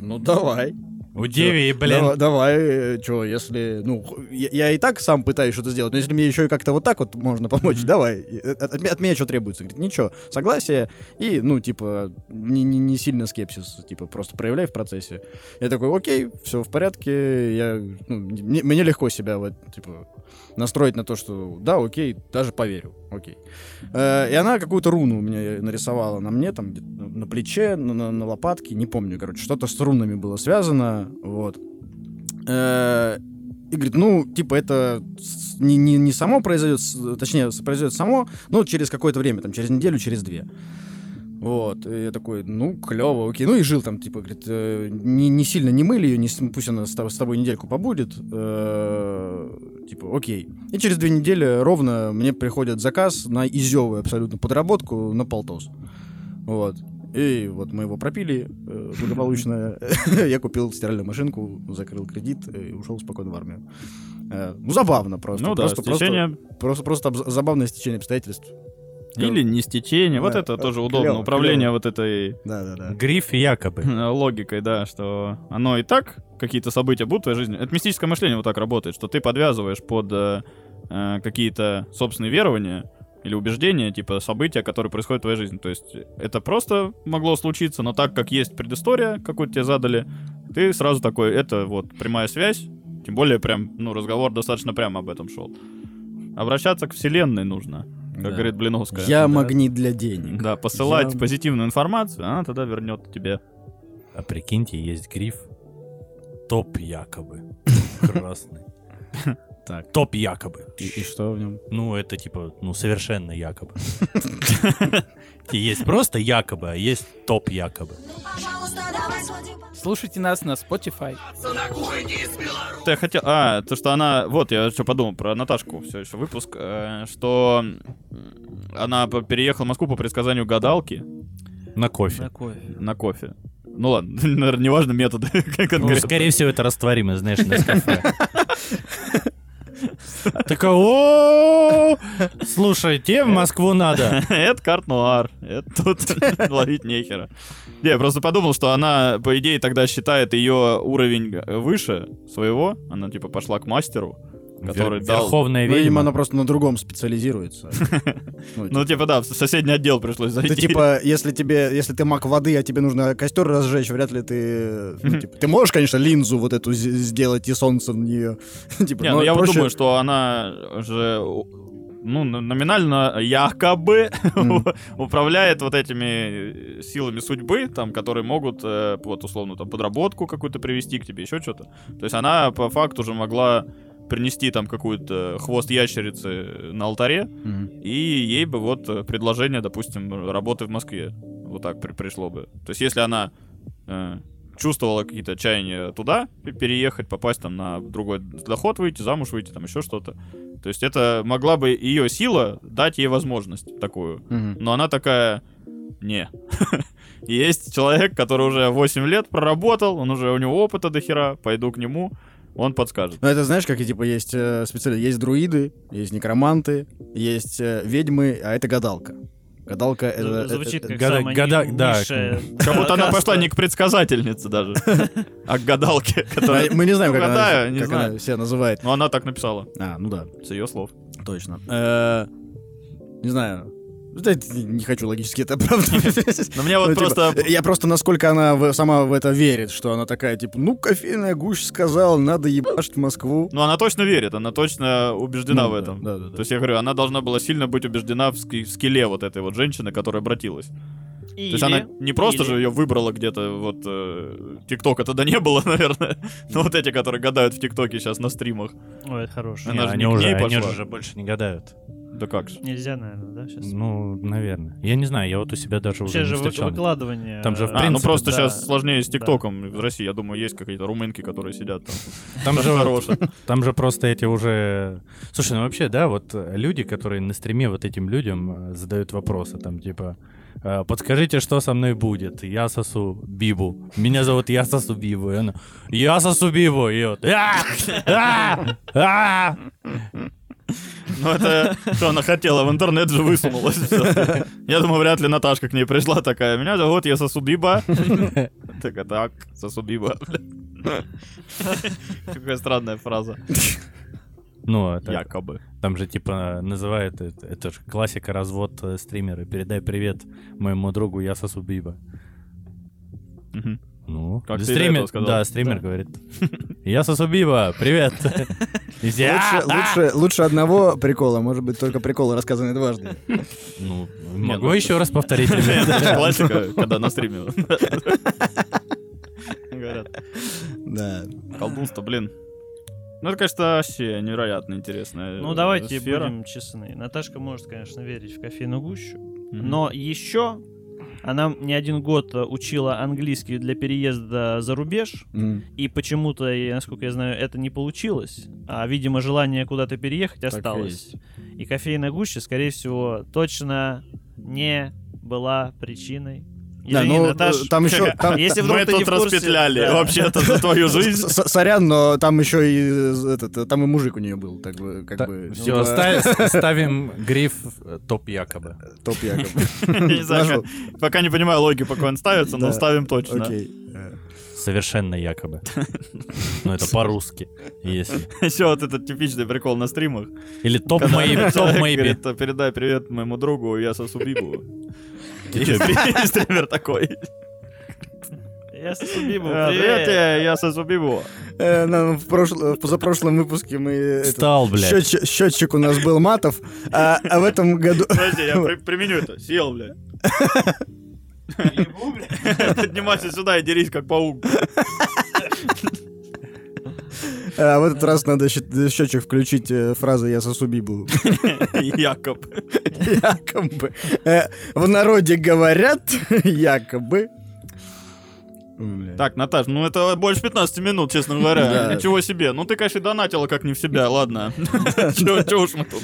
B: ну давай.
D: У Деви, блин,
B: Давай, давай что, если, ну, я, я и так сам пытаюсь что-то сделать, но если мне еще и как-то вот так вот можно помочь, давай. И От, от меня что требуется? Говорит, ничего, согласие и, ну, типа, не, не, не сильно скепсис, типа, просто проявляй в процессе. Я такой, окей, все в порядке, я, ну, мне, мне легко себя вот, типа, настроить на то, что да, окей, даже поверю, окей. Э, и она какую-то руну у меня нарисовала на мне, там, на плече, на, на- на лопатке, не помню, короче, что-то с рунами было связано, вот. Э, и говорит, ну, типа, это не, не, не само произойдет, точнее, произойдет само, но через какое-то время, там, через неделю, через две. Вот, и я такой, ну, клево, окей. Ну и жил там, типа, говорит, э, не, не сильно не мыли ее, не, пусть она с, с тобой недельку побудет. э, типа, окей. И через две недели ровно мне приходит заказ на изевую абсолютно подработку на полтос. Вот. И вот мы его пропили э, благополучно. Я купил стиральную машинку, закрыл кредит и ушел спокойно в армию. Э, Ну, забавно просто.
C: Ну да,
B: просто, просто,
C: стечение
B: просто, просто обз- забавное стечение обстоятельств.
C: Или не стечение. Вот
B: Да,
C: это
B: э,
C: тоже
B: клево,
C: удобно. Управление
B: клево.
C: вот этой
B: Да-да-да.
D: гриф якобы.
C: логикой, да, что оно и так, какие-то события будут в твоей жизни. Это мистическое мышление вот так работает, что ты подвязываешь под э, э, какие-то собственные верования или убеждения, типа события, которые происходят в твоей жизни. То есть это просто могло случиться, но так как есть предыстория, какую-то тебе задали, ты сразу такой, это вот прямая связь, тем более прям, ну, разговор достаточно прямо об этом шел. Обращаться к вселенной нужно, как
B: Да.
C: говорит Блиновская.
B: Я
C: Да.
B: магнит для денег.
C: Да, посылать
B: Я-
C: позитивную информацию, она тогда вернет тебе.
D: А прикиньте, есть гриф. Топ якобы. Красный.
B: Так.
D: Топ якобы.
B: И, и что в нем?
D: Ну, это типа, ну, совершенно якобы. Есть просто якобы, а есть топ якобы.
F: Слушайте нас на Spotify.
A: На
C: я хотел... А, то, что она... Вот, я что подумал про Наташку, все еще выпуск, э, что она переехала в Москву по предсказанию гадалки
D: На кофе.
C: на кофе. Ну ладно, наверное, неважно методы. как
D: Ну, скорее всего, это растворимое, знаешь, на кафе. Такая, о Слушай, тебе в Москву надо.
C: Это карт нуар. Это тут ловить нехера. Не, я просто подумал, что она, по идее, тогда считает ее уровень э, выше своего. Она, типа, пошла к мастеру, который
D: Вер-
C: дал...
D: Верховная
B: Ну, видимо,
D: ведьма.
B: она просто на другом специализируется. Ну,
C: Ну, типа, да, в соседний отдел пришлось зайти.
B: Ты типа, если тебе, если ты маг воды, а тебе нужно костер разжечь, вряд ли ты, ну, типа, ты можешь, конечно, линзу вот эту сделать и солнце в нее, типа,
C: Не, ну я вот думаю, что она же, ну, номинально якобы
B: Мгм.
C: управляет вот этими силами судьбы, там, которые могут, э, вот, условно, там, подработку какую-то привести к тебе, еще что-то. То есть она по факту же могла принести там какую-то хвост ящерицы на алтаре,
B: Мгм.
C: и ей бы вот э, предложение, допустим, работы в Москве. Вот так при- пришло бы. То есть если она э, чувствовала какие-то чаяния туда пе- переехать, попасть там на другой доход выйти, замуж выйти, там еще что-то. То есть это могла бы ее сила дать ей возможность такую.
B: Мгм.
C: Но она такая, не. Есть человек, который уже 8 лет проработал, он уже, у него опыта до хера, пойду к нему, он подскажет.
B: Ну, это знаешь, как и типа есть э, специально, есть друиды, есть некроманты, есть э, ведьмы, а это гадалка. Гадалка это...
E: Звучит
B: это-
E: как
D: Гада-
E: самая
D: гада- да.
E: низшая
C: Как будто она пошла не к предсказательнице даже, а к гадалке, которая...
B: А, Мы не знаем, как, она себя называет.
C: Но она так написала,
B: А, ну да,
C: с ее слов.
B: точно. Э, Не знаю. Да, Не хочу логически это оправдывать.
C: Но мне вот
B: Ну, типа,
C: просто...
B: Я просто насколько она в- сама в это верит, что она такая, типа, ну, кофейная гуща сказал, надо ебашить в Москву.
C: Ну, она точно верит, она точно убеждена
B: Ну,
C: в этом.
B: Да, да, да.
C: То есть я говорю, она должна была сильно быть убеждена в, ски- в вот этой вот женщины, которая обратилась. То есть она не просто
E: или-
C: же ее выбрала где-то, вот, э, ТикТока тогда не было, наверное. Но вот эти, которые гадают в ТикТоке сейчас на стримах.
E: Ой, это хороший.
C: Она
D: Не,
C: же
D: они
C: не
D: уже больше не гадают.
C: Да как же.
E: Нельзя, наверное, да, сейчас?
D: Ну, наверное. Я не знаю, я вот у себя даже уже
E: Сейчас же
D: не
E: вы-
D: встречал.
E: выкладывание.
D: Там же, в
E: э,
C: А, ну
D: принципе,
C: просто
E: да,
C: сейчас сложнее с
E: да.
C: ТикТоком в России. Я думаю, есть какие-то румынки, которые сидят там.
D: Там же, там же просто эти уже... Слушай, ну вообще, да, вот э, люди, которые на стриме вот этим людям э, задают вопросы, там типа, э, подскажите, что со мной будет? Я сосу Бибу. Меня зовут Я сосу Бибу. И она, я сосу Бибу. И вот, «А! А! А!»
C: Ну это что она хотела, в интернет же высунулась. Я думаю, вряд ли Наташка к ней пришла такая. Меня зовут я Сосудиба. Так, а так, Сосудиба. Какая странная фраза.
D: Ну, это-
C: Якобы.
D: там же типа называют, это, это же классика развод э, стримеры. Передай привет моему другу Я Биба. Ну,
C: Как ты
D: стример,
C: сказал.
D: да, стример говорит. Я сосу Биба, привет.
B: Лучше,
D: «А,
B: лучше, лучше одного прикола, может быть, только приколы рассказаны дважды.
D: Ну, могу
C: ну,
D: еще раз повторить,
C: Это классика, когда на стриме. Говорят,
B: Да.
C: колдунство, блин. Ну, это, конечно, вообще невероятно интересная
E: Ну, давайте
C: сфера.
E: будем честны. Наташка может, конечно, верить в кофейную гущу,
C: Мгм.
E: но еще она не один год э, учила английский для переезда за рубеж,
B: М.
E: и почему-то, и, насколько я знаю, это не получилось, а, видимо, желание куда-то переехать
B: и
E: осталось. И, кофейная гуща, скорее всего, точно не была причиной.
B: Да,
E: Извини,
B: ну,
E: Наташ,
B: э, там еще... там-
E: если вдруг
C: Мы
E: ты не
C: тут
E: в курсе,
C: распетляли
E: да.
C: вообще-то за твою жизнь.
B: С- Сорян, но там еще и э, этот, там и мужик у нее был, так бы, как бы.
D: Все,
B: ну,
D: ставим гриф э, топ якобы.
B: Топ якобы.
C: Не пока не понимаю логики, по какой он ставится, но ставим точно.
B: Окей. Э,
D: Совершенно якобы. Ну, это по-русски, если.
C: Еще вот этот типичный прикол на стримах.
D: Или топ maybe, топ
C: «А, передай привет моему другу, я сосу Бибу. И стри- и стример такой.
E: Я Субибу,
C: «А, Привет, я я сосу Бибу.
B: э, в прошло- в позапрошлом выпуске мы... этот,
D: Стал, блядь.
B: счетчик, счетчик у нас был матов, а, а в этом году...
C: Подожди, я при- применю это. Съел, бля. Поднимайся сюда и дерись, как паук.
B: А в этот раз надо счетчик включить э, фразы «Я сосу бибу».
C: Якоб.
B: Якобы. Э, В народе говорят, якобы. Бля.
C: Так, Наташ, ну это больше 15 минут, честно говоря. Ничего себе. Ну ты, конечно, донатила как не в себя, ладно. Чего уж мы тут.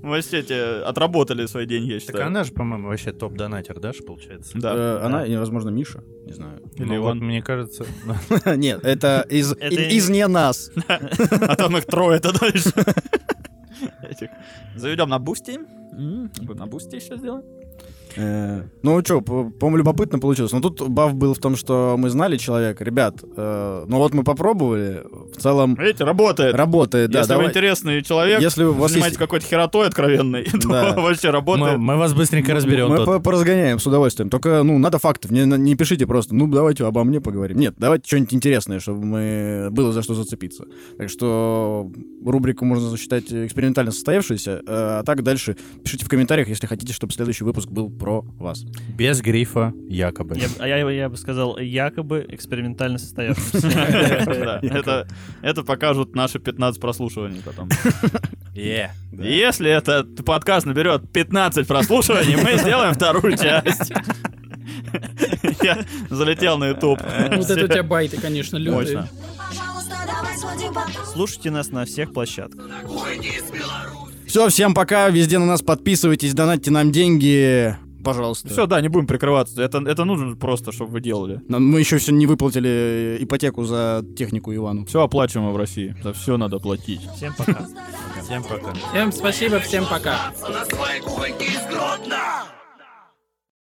C: Вообще тебе отработали свои деньги, я
D: Так
C: считаю.
D: она же, по-моему, вообще топ-донатер, да, получается?
C: Да.
B: Э, Она, возможно, Миша, не знаю.
C: Или
D: Ну,
C: Иван.
D: вот мне кажется...
B: Нет, это из не нас.
C: А там их трое-то дальше. Заведем на бусти. На бусти еще сделаем.
B: Э, Ну что, по-моему, любопытно получилось. Но тут баф был в том, что мы знали человека. Ребят, э, ну вот мы попробовали. В целом
C: Видите, работает.
B: работает. Да,
C: Если вы интересный человек,
B: Если вас
C: занимаетесь
B: есть...
C: какой-то херотой откровенной, то вообще работает.
D: мы вас быстренько разберем
B: Мы поразгоняем с удовольствием. Только, ну, надо фактов. Не, не пишите просто, ну, давайте обо мне поговорим. Нет, давайте что-нибудь интересное, чтобы мы... было за что зацепиться. Так что рубрику можно засчитать экспериментально состоявшейся. э, А так дальше пишите в комментариях, если хотите, чтобы следующий выпуск был про вас.
D: Без грифа якобы.
E: Я, а я, я бы сказал, якобы экспериментально состоявшийся.
C: Да, Это это покажут наши 15 прослушиваний потом. Если этот подкаст наберет 15 прослушиваний, мы сделаем вторую часть. Я залетел на YouTube.
F: Вот это у тебя байты, конечно, лютые.
E: Слушайте нас на всех площадках.
B: Все, всем пока. Везде на нас подписывайтесь, донатьте нам деньги. Пожалуйста.
C: Все, да, не будем прикрываться. Это, это нужно просто, чтобы вы делали.
B: Нам- Мы еще все не выплатили ипотеку за технику Ивану.
C: Все оплачиваемо в России. За все надо платить.
E: Всем пока.
D: Всем пока.
F: Всем спасибо, всем пока.